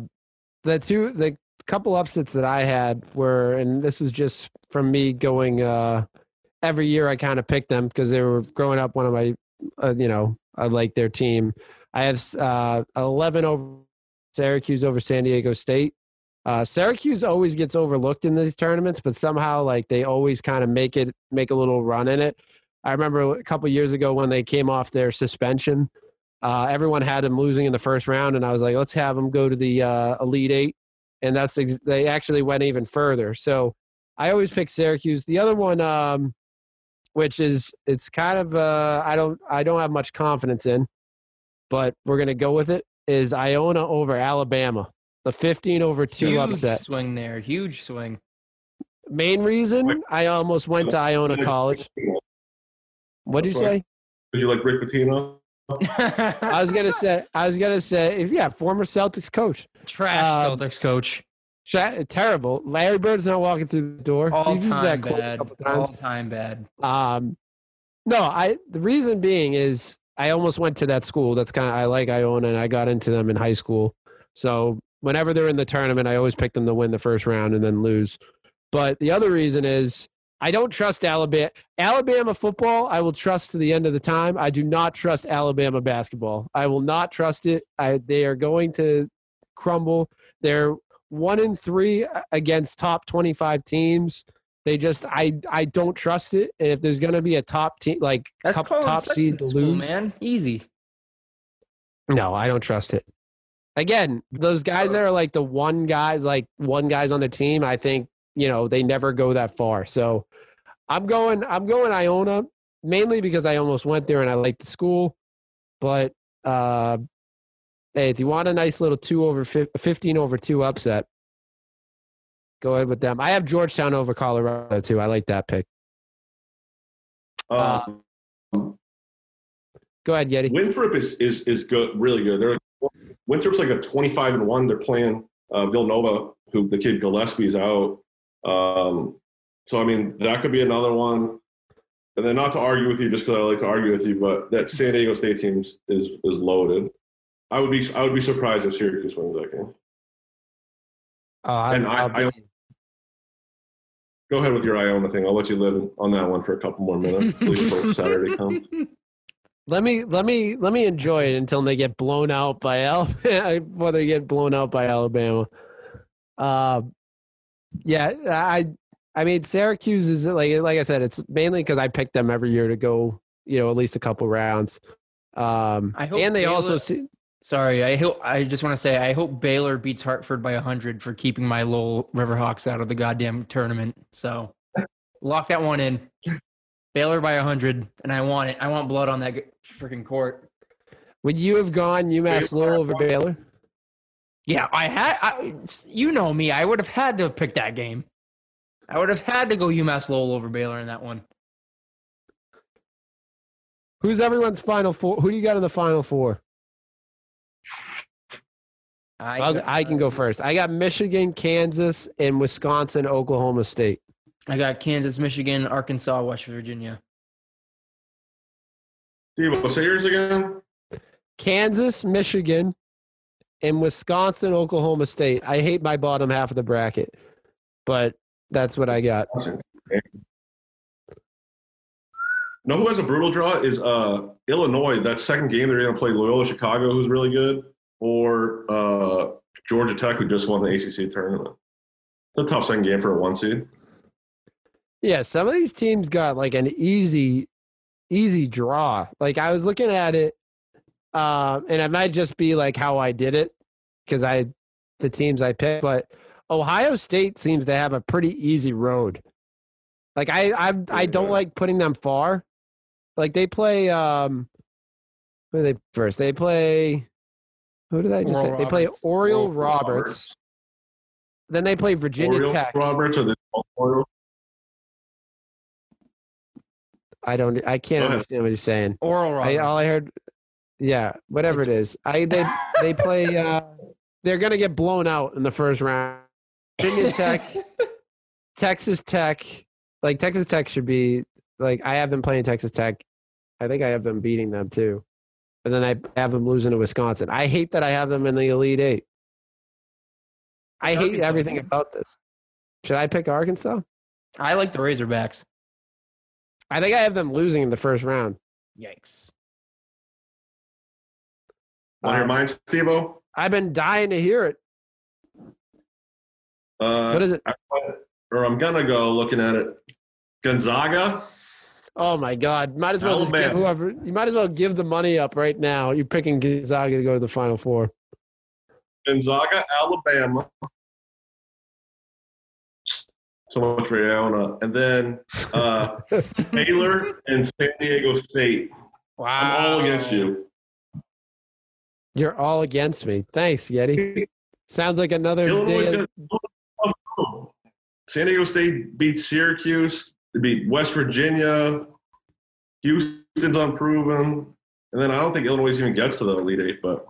the two the couple upsets that i had were and this is just from me going uh every year i kind of picked them because they were growing up one of my uh, you know i like their team i have uh 11 over syracuse over san diego state uh syracuse always gets overlooked in these tournaments but somehow like they always kind of make it make a little run in it i remember a couple years ago when they came off their suspension uh, everyone had them losing in the first round, and I was like, let's have them go to the uh, Elite Eight, and that's ex- they actually went even further. So I always pick Syracuse. The other one, um, which is it's kind of uh, I don't I don't have much confidence in, but we're gonna go with it. Is Iona over Alabama, the fifteen over two Huge upset. swing there. Huge swing. Main reason I almost went to Iona College. What did you say? Did you like Rick Pitino? I was gonna say I was gonna say if yeah, former Celtics coach. Trash Um, Celtics coach. Sha- terrible. Larry Bird's not walking through the door. All We've used time that bad. All time bad. Um, no, I. The reason being is I almost went to that school. That's kind of I like Iona, and I got into them in high school. So whenever they're in the tournament, I always pick them to win the first round and then lose. But the other reason is I don't trust Alabama. Alabama football, I will trust to the end of the time. I do not trust Alabama basketball. I will not trust it. I, they are going to crumble. They're one in three against top 25 teams. They just, I, I don't trust it. And if there's going to be a top team, like That's cup, top seed to school, lose, man. Easy. no, I don't trust it. Again, those guys that are like the one guy, like one guys on the team, I think, you know, they never go that far. So I'm going, I'm going Iona mainly because I almost went there and I like the school. But uh, hey, if you want a nice little two over fif- 15 over two upset, go ahead with them. I have Georgetown over Colorado too. I like that pick. Um, Go ahead, Yeti. Winthrop is is is good, really good. They're Winthrop's like a twenty five and one. They're playing uh, Villanova, who the kid Gillespie's out. Um, so I mean that could be another one. And then not to argue with you, just because I like to argue with you, but that San Diego State team is is loaded. I would be I would be surprised if Syracuse wins that game. Oh, I, And I- be- Go ahead with your Iona thing. I'll let you live on that one for a couple more minutes. Please until Saturday comes. Let me let me let me enjoy it until they get blown out by Alabama. Before they get blown out by Alabama. Um, yeah, I I mean Syracuse is like like I said, it's mainly because I picked them every year to go, you know, at least a couple rounds. Um, I hope and they also see, Sorry, I hope I just want to say I hope Baylor beats Hartford by hundred for keeping my Lowell Riverhawks out of the goddamn tournament. So lock that one in. Baylor by hundred, and I want it. I want blood on that freaking court. would you have gone UMass Baylor Lowell over won. Baylor? Yeah, I had. I, you know me. I would have had to pick that game. I would have had to go UMass Lowell over Baylor in that one. Who's everyone's final four? Who do you got in the final four? I, I'll, I can go first. I got Michigan, Kansas, and Wisconsin, Oklahoma State. I got Kansas, Michigan, Arkansas, West Virginia. Devo, say yours again. Kansas, Michigan, and Wisconsin, Oklahoma State. I hate my bottom half of the bracket, but that's what I got. No, who has a brutal draw is uh, Illinois. That second game they're going to play Loyola Chicago, who's really good, or uh, Georgia Tech, who just won the ACC tournament. The top second game for a one seed. Yeah, some of these teams got like an easy, easy draw. Like I was looking at it, uh, and it might just be like how I did it because I, the teams I picked, but Ohio State seems to have a pretty easy road. Like I, I, I don't like putting them far. Like they play, um, who they first? They play. Who did I just Oral say? They play Oriole Oral Roberts. Roberts. Then they play Virginia Oriole Tech. Roberts or the Oriole? I don't. I can't understand what you're saying. Oral I, Roberts. all I heard, yeah, whatever it is. I they they play. Uh, they're gonna get blown out in the first round. Virginia Tech, Texas Tech, like Texas Tech should be like I have them playing Texas Tech. I think I have them beating them too, and then I have them losing to Wisconsin. I hate that I have them in the Elite Eight. I hate Arkansas. everything about this. Should I pick Arkansas? I like the Razorbacks. I think I have them losing in the first round. Yikes. On your mind, Stevo? I've been dying to hear it. Uh, What is it? or I'm gonna go looking at it. Gonzaga, Oh my God! Might as well just give whoever. You might as well give the money up right now. You're picking Gonzaga to go to the Final Four. Gonzaga, Alabama. So much for Arizona, and then uh, Baylor and San Diego State. Wow! I'm all against you. You're all against me. Thanks, Yeti. Sounds like another Illinois day. going to. San Diego State beat Syracuse. They beat West Virginia. Houston's unproven, and then I don't think Illinois even gets to the Elite Eight. But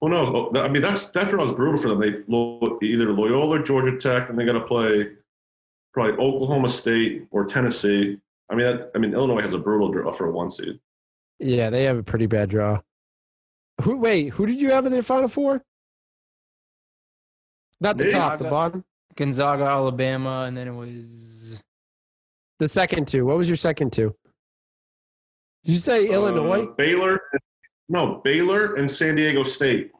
who knows? Oh, I mean, that's that draw is brutal for them. They either Loyola, or Georgia Tech, and they got to play probably Oklahoma State or Tennessee. I mean, that, I mean, Illinois has a brutal draw for a one seed. Yeah, they have a pretty bad draw. Who? Wait, who did you have in their Final Four? Not the Me? top, the bottom. Gonzaga, Alabama, and then it was The second two. What was your second two? Did you say Illinois? Uh, Baylor. No, Baylor and San Diego State.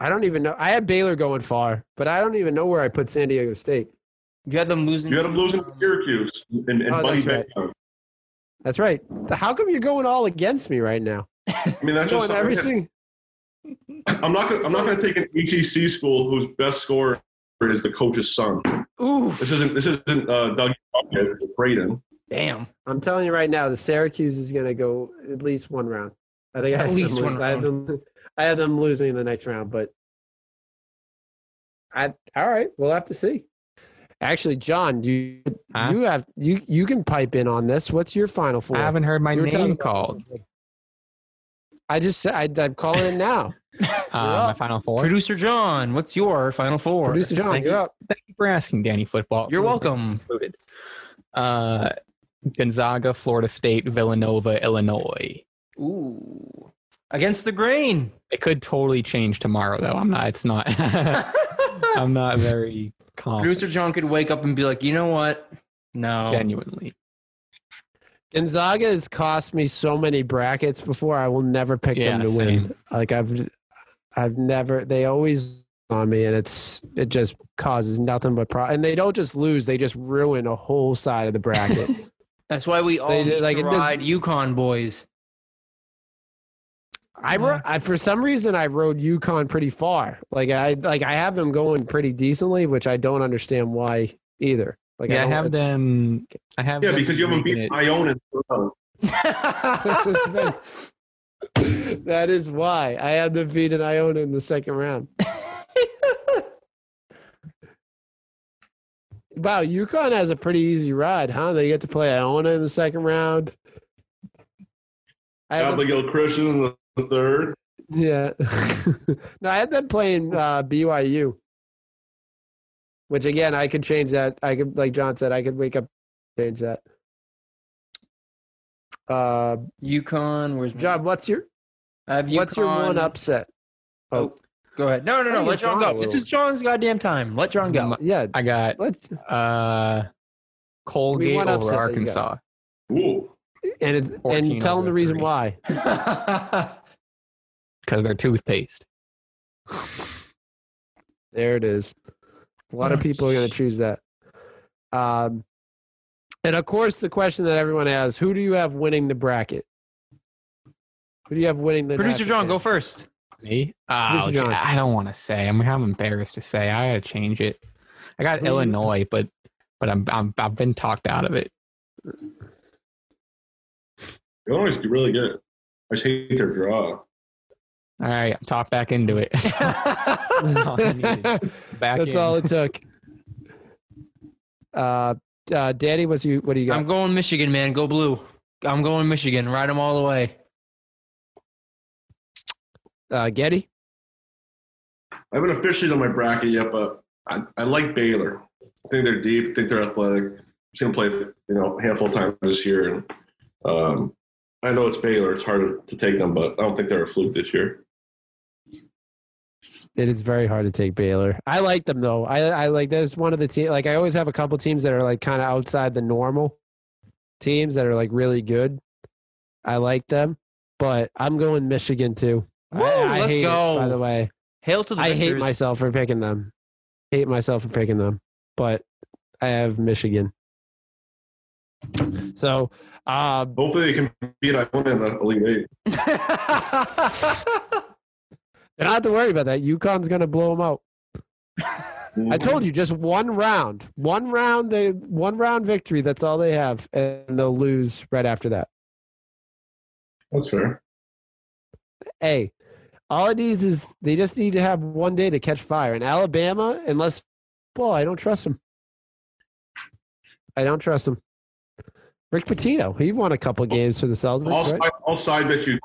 I don't even know. I had Baylor going far, but I don't even know where I put San Diego State. you had them losing. You had them losing to Syracuse and, and Oh, Buddy that's right. That's right. How come you're going all against me right now? I mean, that's Going just every single. I'm not gonna I'm not gonna take an ETC school whose best scorer is the coach's son. Ooh, This isn't this isn't uh, Doug Bucket, Braden. damn. I'm telling you right now, the Syracuse is going to go at least one round. I think I have least them one lose- I have them. I have them losing in the next round, but I all right. We'll have to see. Actually, John, you Huh? you have you you can pipe in on this. What's your final four? I haven't heard my You were name called. I just I, I'm calling it now. Uh, my final four. Producer John, what's your final four? Producer John, Thank you're you. up. Thank you for asking, Danny Football. You're welcome. Included. Uh, Gonzaga, Florida State, Villanova, Illinois. Ooh, against the grain. It could totally change tomorrow, though. I'm not. It's not. I'm not very confident. Producer John could wake up and be like, you know what? No. Genuinely. Gonzaga has cost me so many brackets before. I will never pick Yeah, them to same. win. Like I've, I've never. They always on me, and it's it just causes nothing but pro. And they don't just lose; they just ruin a whole side of the bracket. That's why we all They- need like, to it does- ride UConn boys. I, ro- I for some reason I rode UConn pretty far. Like I like I have them going pretty decently, which I don't understand why either. Like yeah, I don't- have them. I have Yeah, them because you haven't making beat it- Iona. in That's- why I had them beat an Iona in the second round. Wow, UConn has a pretty easy ride, huh? They get to play Iona in the second round. I have them- Abigail Christian in the- the third. yeah. no, I had them playing uh, BYU, which again, I could change that. I could, like John said, I could wake up, change that. Uh, UConn, where's my- John, what's your I have what's your one upset? Oh, go ahead. No, no, no. think Let it's John John go. This is John's goddamn time. Let John go. Yeah, I got let's uh, Colgate over upset that you got. Arkansas. Ooh. and it, and tell them the reason three. why. because they're toothpaste. There it is. A lot of people are going to choose that. Um, and of course, the question that everyone has: Who do you have winning the bracket? Who do you have winning the? Producer national John, go first. Me? Oh, John. I don't want to say. I'm, I'm embarrassed to say. I gotta change it. I got Who do you- Illinois, but but I'm, I'm I've been talked out of it. Illinois is really good. I just hate their draw. All right, I'm talked back into it. all Back That's in. all it took. Uh, uh, Daddy, what's you? What do you got? I'm going Michigan, man. Go blue. I'm going Michigan. Ride them all the way. uh, Getty. I haven't officially done my bracket yet, but I, I like Baylor. I think they're deep. I think they're athletic. I'm going to play, you know, a handful of times this year, and um, I know it's Baylor. It's hard to take them, but I don't think they're a fluke this year. It is very hard to take Baylor. I like them though. I I like there's one of the team like I always have a couple teams that are like kind of outside the normal teams that are like really good. I like them, but I'm going Michigan too. Woo, I, let's hate it, by the way, Hail to the I hate myself for picking them. Hate myself for picking them, but I have Michigan. So, uh, Hopefully, they can beat Iona in the Elite Eight. you don't have to worry about that. UConn's going to blow them out. I told you, just one round, one round, they one round victory. That's all they have, and they'll lose right after that. That's fair. Hey, all it needs is they just need to have one day to catch fire. And Alabama, unless, well, I don't trust him. I don't trust him. Rick Pitino, he won a couple games for the Celtics. I'll, right? side, I'll side bet you.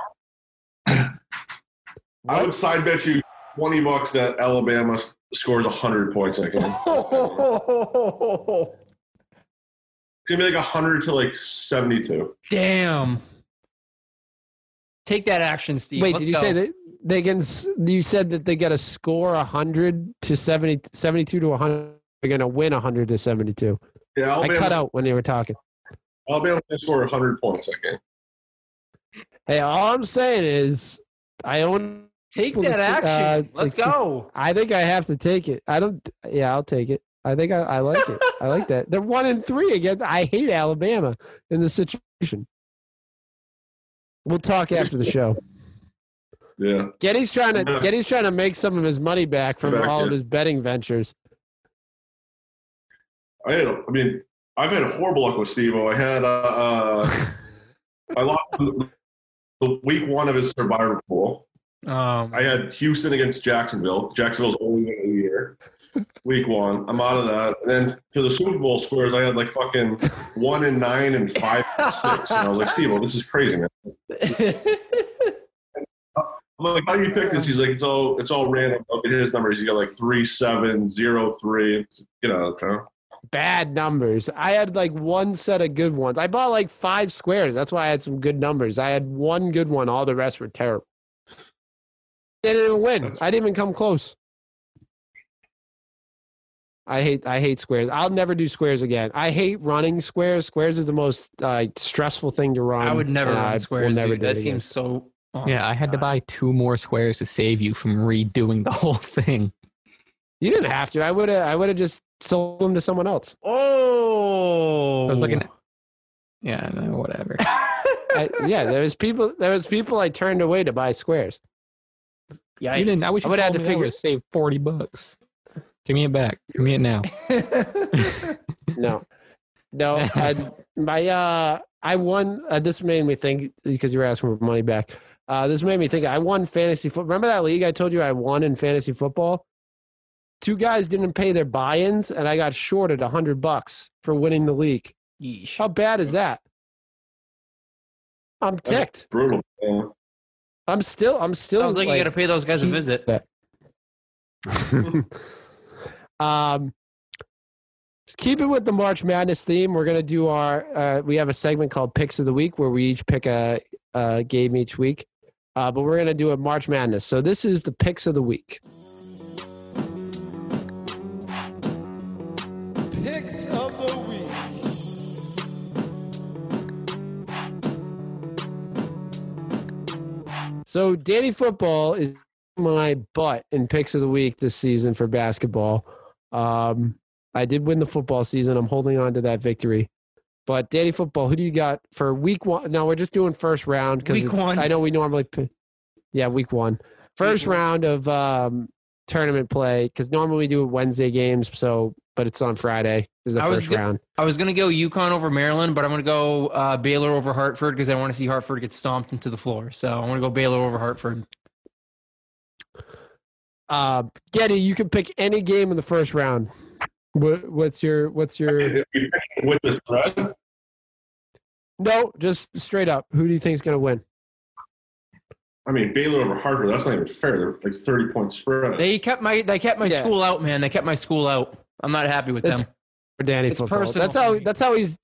I would side bet you twenty bucks that Alabama scores hundred points that game. It's gonna be like hundred to like seventy-two. Damn. Take that action, Steve. Wait, Let's did you go. say that they can? You said that they got to score hundred to 70, 72 to hundred. They're going to win hundred to seventy-two. Yeah, I cut out when they were talking. Alabama can score hundred points that game. Hey, all I'm saying is, I own. Take that it's, action. uh, Let's it's just- go. I think I have to take it. I don't. Yeah, I'll take it. I think I, I like it. I like that. They're one and three again. I hate Alabama in this situation. We'll talk after the show. Yeah. Getty's trying to Getty's trying to make some of his money back from Back, all of his betting ventures. I had, I mean, I've had a horrible luck with Steve. I had, uh, uh, I lost the the week one of his survivor pool. Um, I had Houston against Jacksonville. Jacksonville's only win of the year. Week one, I'm out of that. And then for the Super Bowl scores, I had like fucking one and nine and five and six. And I was like, Steve, this is crazy, man. I'm like, how do you pick this? He's like, it's all it's all random. Look at his numbers. He got like three, seven, zero, three. Get out of town. Bad numbers. I had like one set of good ones. I bought like five squares. That's why I had some good numbers. I had one good one. All the rest were terrible. Didn't even win. That's- I didn't even come close. I hate I hate squares. I'll never do squares again. I hate running squares. Squares is the most uh, stressful thing to run. I would never and I run squares. never dude. do That it again. seems so. oh Yeah, I had to buy two more squares to save you from redoing the whole thing. You didn't have to. I would have. I would have just sold them to someone else. Oh, I was looking. Yeah, no, whatever. I, yeah, there was people. There was people I turned away to buy squares. Yeah, You didn't. I wish I would've had to me that, I figure- would've saved forty bucks. Give me it back. Give me it now. No, no. I, my uh, I won. Uh, this made me think because you were asking for money back. Uh, this made me think. I won fantasy football. Remember that league I told you I won in fantasy football? Two guys didn't pay their buy-ins, and I got shorted a hundred bucks for winning the league. Yeesh. How bad is that? I'm ticked. Brutal. man. I'm still. I'm still. Sounds like, you got to pay those guys a visit. um, just keep it with the March Madness theme. We're gonna do our. Uh, we have a segment called Picks of the Week where we each pick a, a game each week. Uh, but we're gonna do a March Madness. So this is the picks of the week. Picks of So Danny Football is my butt in picks of the week this season for basketball. Um, I did win the football season. I'm holding on to that victory. But Danny Football, who do you got for week one? No, we're just doing first round Week because one. I know we normally, yeah, week one, first one. round of um, tournament play because normally we do Wednesday games. So, but it's on Friday. Is the I first go- round. I was gonna go UConn over Maryland, but I'm gonna go uh, Baylor over Hartford because I want to see Hartford get stomped into the floor. So I want to go Baylor over Hartford. Uh, Getty, you can pick any game in the first round. What, what's your what's your If you pick With the spread, no? Just straight up. Who do you think is going to win? I mean Baylor over Harvard. That's not even fair. They're like thirty point spread. They kept my they kept my Yeah. school out, man. They kept my school out. I'm not happy with It's them. for Danny It's football. personal That's how me. that's how he's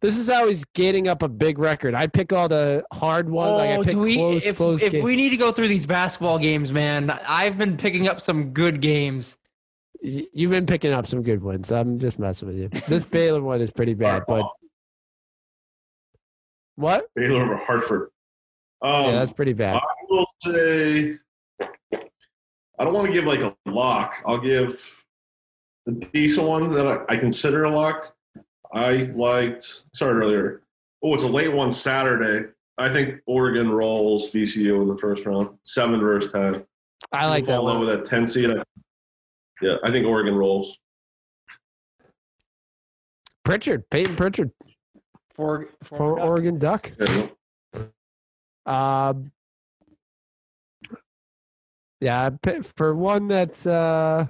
this is how he's getting up a big record. I pick all the hard ones. like I Oh, pick do we, close, if, close if we need to go through these basketball games, man, I've been picking up some good games. You've been picking up some good ones. I'm just messing with you. This Baylor one is pretty bad, but what? Baylor over Hartford. Um, yeah, that's pretty bad. I will say I don't want to give like a lock. I'll give the decent one that I, I consider a lock. I liked sorry earlier. Oh, it's a late one Saturday. I think Oregon rolls VCU in the first round, seven versus ten. I like People that fall in love one. with that ten seed. Yeah, I think Oregon rolls. Pritchard, Payton Pritchard, For, for for Oregon Duck. Yeah, Um, yeah, for one that's uh,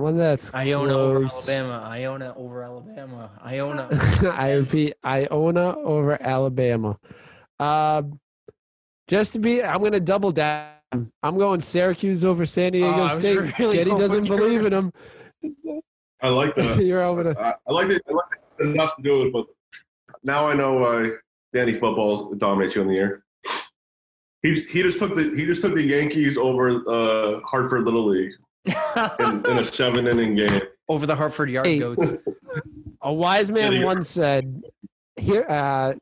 one that's Iona over. Alabama. Iona over Alabama. Iona. I repeat, Iona over Alabama. Um, just to be, I'm going to double down. I'm going Syracuse over San Diego Oh, I was State. really Getty doesn't believe in him. I like that. You're over to. I, I like it. I like it enough to do it, but now I know why Danny football dominates you in the year. He he just took the he just took the Yankees over uh, Hartford Little League in, in a seven inning game. over the Hartford Yard Hey. Goats. A wise man Yeah, once said, "Here, uh,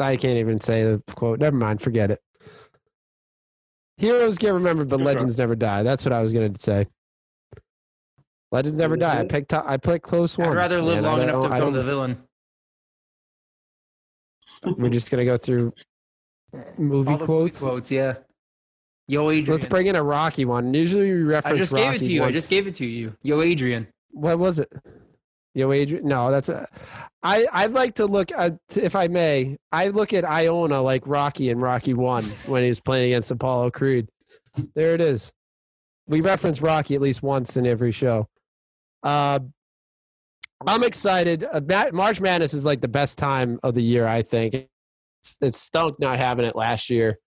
I can't even say the quote. Never mind, forget it. Heroes get remembered, but Good try. legends never die. That's what I was going to say. Legends never die. I picked. I picked close ones. I'd rather live man. Long enough to I become the villain. We're just gonna go through movie All the quotes. quotes, yeah. Yo, Adrian. Let's bring in a Rocky one. Usually we reference. I just gave it to you. I just gave it to you. Yo, Adrian. What was it? Yo, Adrian. No, that's a. I I'd like to look at, if I may. I look at Iona like Rocky in Rocky One when he's playing against Apollo Creed. There it is. We reference Rocky at least once in every show. Uh, I'm excited. Uh, March Madness is like the best time of the year. I think it's, it's stunk not having it last year.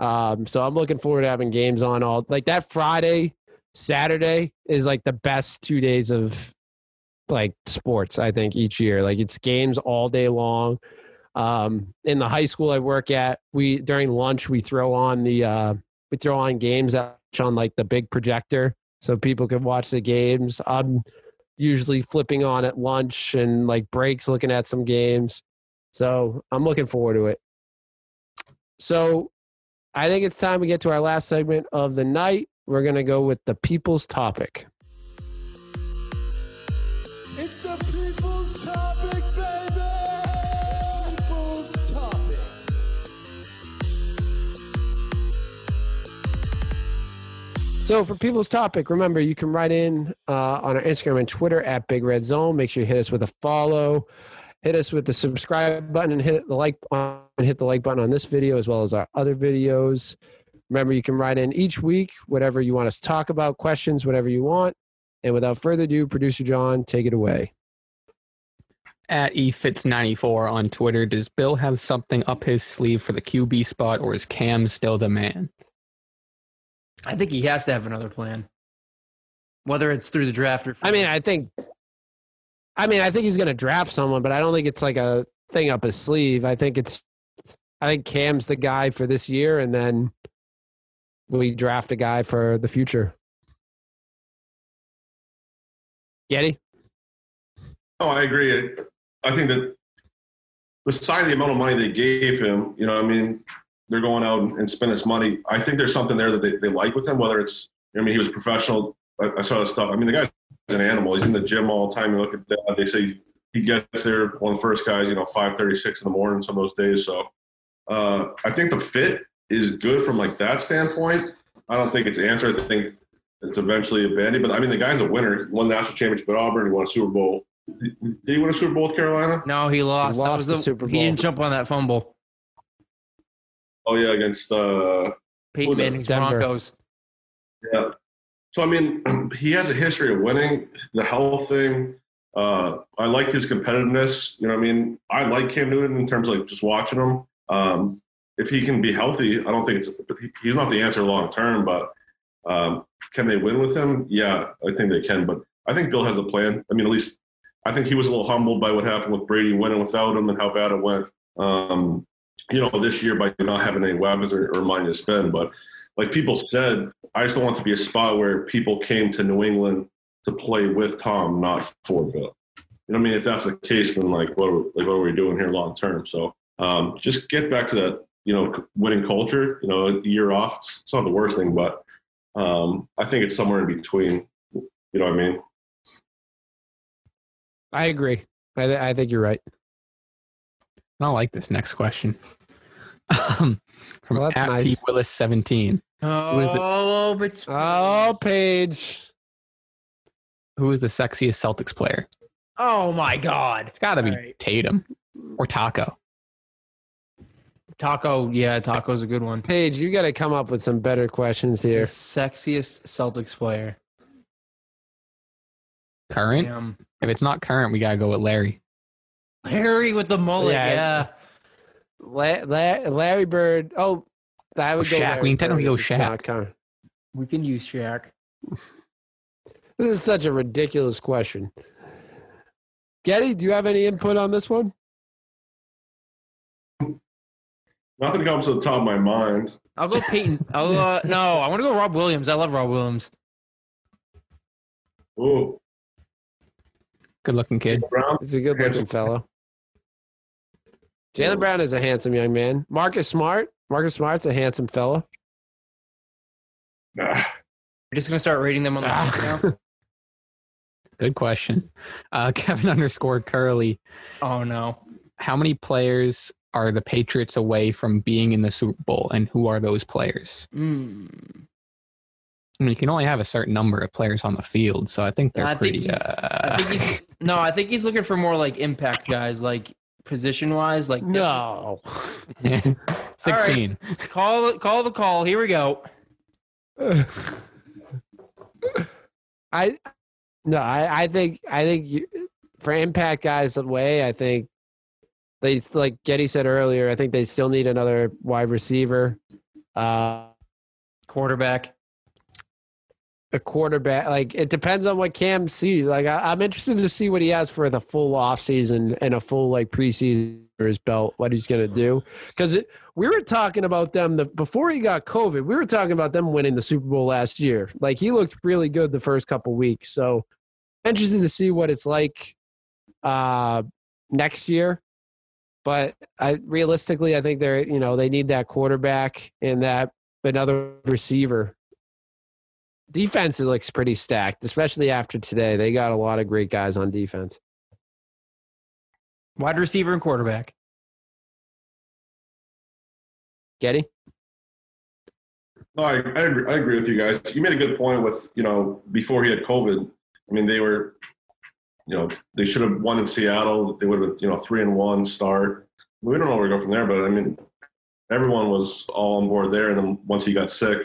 Um, so I'm looking forward to having games on all like that Friday, Saturday is like the best two days of like sports. I think each year, like it's games all day long. Um, in the high school I work at, we during lunch we throw on the uh, we throw on games on like the big projector so people can watch the games. I'm usually flipping on at lunch and like breaks looking at some games. So I'm looking forward to it. So I think it's time we get to our last segment of the night. we're gonna go with the people's topic. It's the people's topic, baby! People's topic. So for people's topic, remember you can write in uh, on our Instagram and Twitter at Big Red Zone. Make sure you hit us with a follow, hit us with the subscribe button, and hit the like button, and hit the like button on this video as well as our other videos. Remember, you can write in each week whatever you want us to talk about, questions, whatever you want. And without further ado, producer John, take it away. At efits94 on Twitter, does Bill have something up his sleeve for the QB spot, or is Cam still the man? I think he has to have another plan, whether it's through the draft or. I mean, I think, I mean, I think he's going to draft someone, but I don't think it's like a thing up his sleeve. I think it's, I think Cam's the guy for this year, and then we draft a guy for the future. Getty, Oh, I agree. I think that beside the amount of money they gave him, you know, I mean, they're going out and spending his money. I think there's something there that they, they like with him, whether it's, I mean, he was a professional. I, I saw the stuff. I mean, the guy's an animal. He's in the gym all the time. You look at that. They say he gets there, one of the first guys, you know, 536 in the morning some of those days. So uh, I think the fit is good from like that standpoint. I don't think it's answered. I think it's eventually a bandy. But I mean, the guy's a winner. He won national championship at Auburn. He won a Super Bowl. Did he win a Super Bowl with Carolina? no, he lost. He lost was the the, Super He didn't jump on that fumble. Oh yeah, against uh, Peyton Who the- Manning's Denver. Broncos. yeah. So I mean, he has a history of winning. The health thing. Uh, I like his competitiveness. You know, I mean, I like Cam Newton in terms of like just watching him. Um, if he can be healthy, I don't think it's he's not the answer long term. But um, can they win with him? Yeah, I think they can. But I think Bill has a plan. I mean, at least I think he was a little humbled by what happened with Brady winning without him and how bad it went. Um, you know, this year by not having any weapons or, or money to spend. But like people said, I just don't want to be a spot where people came to New England to play with Tom, not for Bill. You know, I mean, if that's the case, then like what are, like what are we doing here long term? So um, just get back to that, you know, winning culture. You know, a year off, it's, it's not the worst thing, but um, I think it's somewhere in between. You know what I mean? I agree. I, th- I think you're right. I like this next question. Um, from Well, at nice. P Willis seventeen. is the- Oh, but Oh, Paige. Who is the sexiest Celtics player? oh my God, It's got to be All right. Tatum or Tacko. Tacko. Yeah, Tacko's a good one. Paige, you got to come up with some better questions The here. sexiest Celtics player. Current. Damn. If it's not current, we gotta go with Larry. Larry with the mullet. Yeah. Yeah. La- La- Larry Bird. Oh, I would Or go. Shaq. Larry We can technically go if it's Shaq. current. We can use Shaq. This is such a ridiculous question. Getty, do you have any input on this one? Nothing comes to the top of my mind. I'll go Payton. I'll, uh, no, I want to go Rob Williams. I love Rob Williams. Ooh, Good looking kid. He's a good looking fellow. Jaylen Brown is a handsome young man. Marcus Smart. Marcus Smart's a handsome fella. Nah. You're just gonna start rating them on the Ah. now. Good question. Uh, Kevin underscore Curly. Oh no. How many players are the Patriots away from being in the Super Bowl, and who are those players? Mm. I mean, you can only have a certain number of players on the field, so I think they're I think pretty. he's- uh, I think no, I think he's looking for more like impact guys, like position wise. Like No. Sixteen. call call the call. Here we go. I no, I, I think I think you, for impact guys away, I think they like Getty said earlier. I think they still need another wide receiver, uh, Quarterback. A quarterback. Like it depends on what Cam sees. Like I, I'm interested to see what he has for the full off season and a full like preseason for his belt. What he's gonna do because we were talking about them the before he got COVID. We were talking about them winning the Super Bowl last year. Like he looked really good the first couple weeks. So interested to see what it's like uh, next year. But I realistically, I think they're you know they need that quarterback and that another receiver. Defense looks pretty stacked, especially after today. They got a lot of great guys on defense. Wide receiver and quarterback. Getty? No, I, I, agree, I agree with you guys. You made a good point with, you know, before he had COVID, I mean, they were, you know, they should have won in Seattle. They would have, you know, three and one start. We don't know where to go from there, but I mean, everyone was all on board there. And then once he got sick,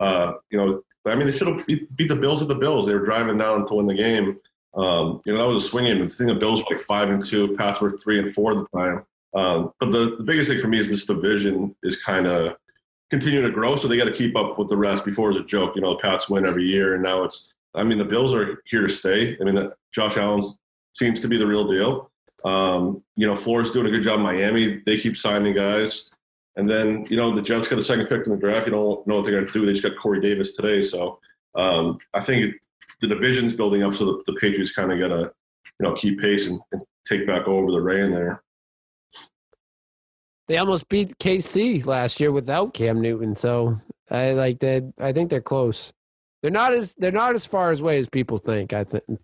uh, you know, I mean, they should have beat, beat the Bills at the Bills. They were driving down to win the game. Um, you know, that was a swing game. The thing, the Bills were like five and two, Pats were three and four at the time. Um, but the, the biggest thing for me is this division is kind of continuing to grow, so they got to keep up with the rest. Before it was a joke, you know, the Pats win every year, and now it's. I mean, the Bills are here to stay. I mean, Josh Allen seems to be the real deal. Um, you know, Flores doing a good job in Miami. They keep signing guys. And then, you know, the Jets got a second pick in the draft. You don't know what they're going to do. They just got Corey Davis today. So um, I think the division's building up so the, the Patriots kind of got to, you know, keep pace and, and take back over the reign there. They almost beat KC last year without Cam Newton. So I like that. I think they're close. They're not as they're not as far away as people think. I think, in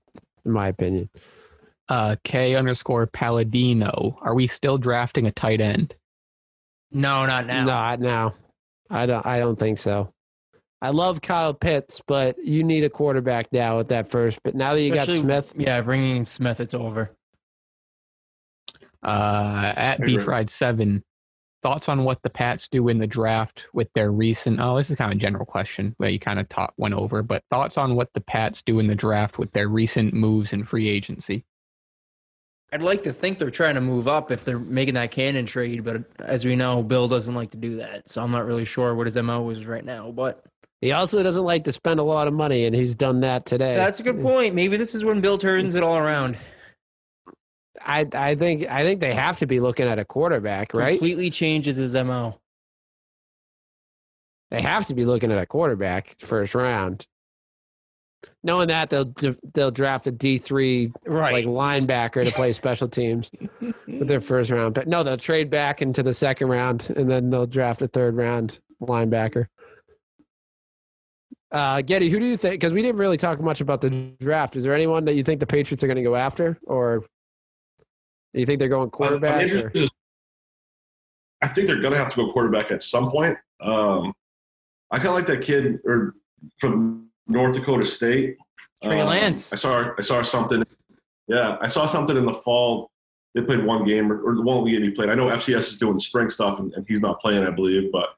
my opinion. Uh, K underscore Palladino. Are we still drafting a tight end? No, not now. Not now. I don't. I don't think so. I love Kyle Pitts, but you need a quarterback now at that first. But now that you Especially- got Smith, Yeah, bringing Smith, it's over. Uh, at Hey, B Fried Seven, thoughts on what the Pats do in the draft with their recent? Oh, this is kind of a general question that you kind of taught went over, but thoughts on what the Pats do in the draft with their recent moves in free agency? I'd like to think they're trying to move up if they're making that cannon trade, but as we know, Bill doesn't like to do that. So I'm not really sure what his MO is right now. But he also doesn't like to spend a lot of money, and he's done that today. that's a good point. Maybe this is when Bill turns it all around. I I think I think they have to be looking at a quarterback, right? Completely changes his MO. They have to be looking at a quarterback first round. Knowing that they'll they'll draft a D three like linebacker to play special teams with their first round pick. No, they'll trade back into the second round and then they'll draft a third round linebacker. Uh, Getty, who do you think? Because we didn't really talk much about the draft. Is there anyone that you think the Patriots are going to go after, or do you think they're going I'm quarterback? or- interested- I think they're going to have to go quarterback at some point. Um, I kind of like that kid or from North Dakota State. Trey Um, Lance. I saw I saw something. Yeah, I saw something in the fall. They played one game or, or the one game he played. I know FCS is doing spring stuff and, and he's not playing, I believe, but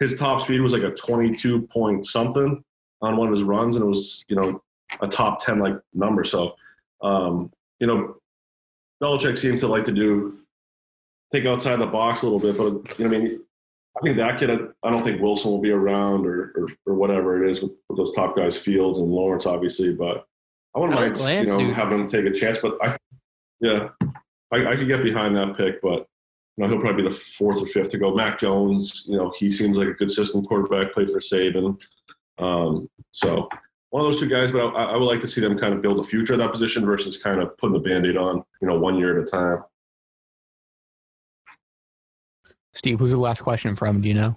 his top speed was like a 22 point something on one of his runs, and it was you know a top 10 like number. So, um, you know, Belichick seems to like to do think outside the box a little bit, but you know, I mean, I think that kid. I don't think Wilson will be around or or, or whatever it is with, with those top guys, Fields and Lawrence, obviously. But I wouldn't mind, like you know, dude. having him take a chance. But I, yeah, I, I could get behind that pick, but. You know, he'll probably be the fourth or fifth to go. Mac Jones, you know, he seems like a good system quarterback, played for Saban. Um, so one of those two guys, but I, I would like to see them kind of build a future of that position versus kind of putting the band-aid on, you know, one year at a time. Steve, who's the last question from? Do you know?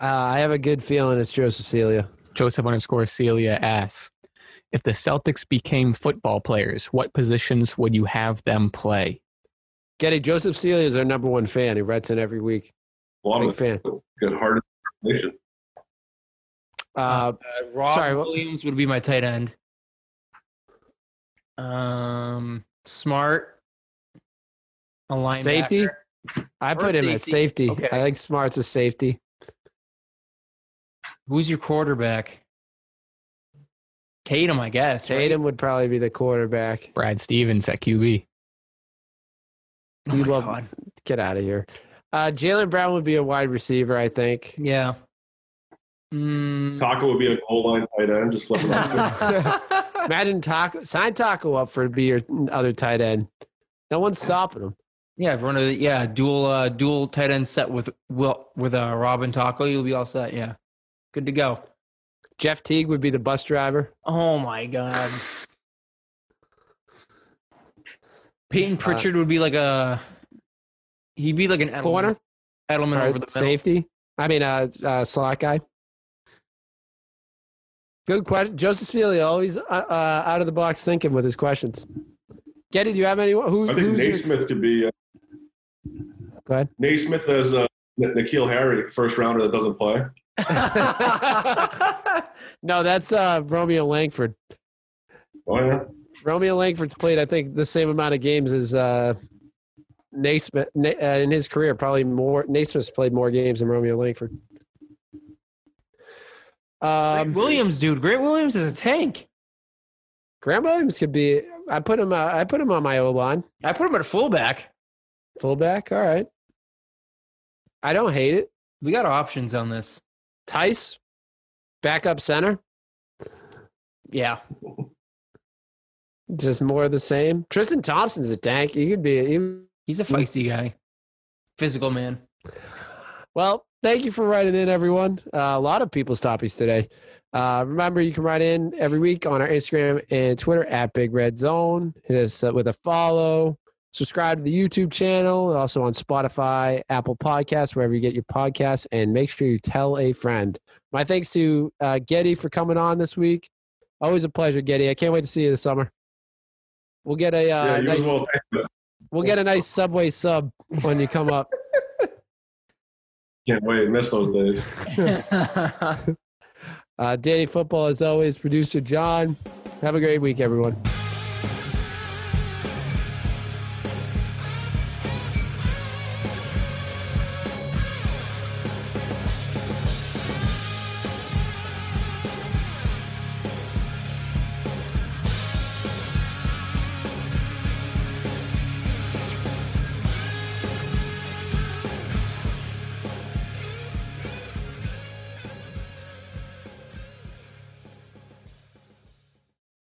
Uh, I have a good feeling it's Joseph Celia. Joseph underscore Celia asks, if the Celtics became football players, what positions would you have them play? Getty, Joseph Celia is our number one fan. He writes in every week. Love Big it. fan. Good hearted nation. Uh, Uh, Rob sorry, what- Williams would be my tight end. Um, smart. A linebacker. Safety? I put him at safety. safety. Okay. I think Smart's a safety. Who's your quarterback? Tatum, I guess. right? Tatum would probably be the quarterback. Brad Stevens at QB. Oh You my love- God. Get out of here. Uh, Jaylen Brown would be a wide receiver, I think. Yeah. Mm. Tacko would be a goal line tight end, just flipping up. Imagine Tacko, sign Tacko up for to be your other tight end. No one's stopping him. Yeah, if we're gonna yeah dual uh, dual tight end set with Will with uh, Robin Tacko, you'll be all set. Yeah, good to go. Jeff Teague would be the bus driver. Oh my god. Payton Pritchard would be like a he'd be like an Edelman, Corner, Edelman or over the middle. safety. I mean, uh, uh, slot guy. Good question. Joseph Celia always uh, uh, out of the box thinking with his questions. Getty, do you have anyone? Who, I think who's your- Nesmith could be. Uh, Go ahead. Nesmith as uh, N'Keal Harry, first rounder that doesn't play. no, that's uh, Romeo Langford. Oh yeah. Romeo Langford's played, I think, the same amount of games as uh, Nesmith Na- uh, in his career. Probably more. Nesmith's played more games than Romeo Langford. Grant Um, Williams, dude. Grant Williams is a tank. Grant Williams could be. I put him. Uh, I put him on my O line, I put him at fullback. fullback. All right. I don't hate it. We got options on this. Theis, backup center, Yeah. just more of the same. Tristan Thompson's a tank. He could be. He, He's a feisty guy. Physical man. Well, thank you for writing in, everyone. Uh, a lot of people's topics today. Uh, remember, you can write in every week on our Instagram and Twitter at Big Red Zone. Hit us with a follow. Subscribe to the YouTube channel, also on Spotify, Apple Podcasts, wherever you get your podcasts, and make sure you tell a friend. My thanks to uh, Getty for coming on this week. Always a pleasure, Getty. I can't wait to see you this summer. We'll get a uh, yeah, nice, well. We'll get a nice Subway sub when you come up. Can't wait. Miss those days. Uh, Danny Football, as always, producer John. Have a great week, everyone.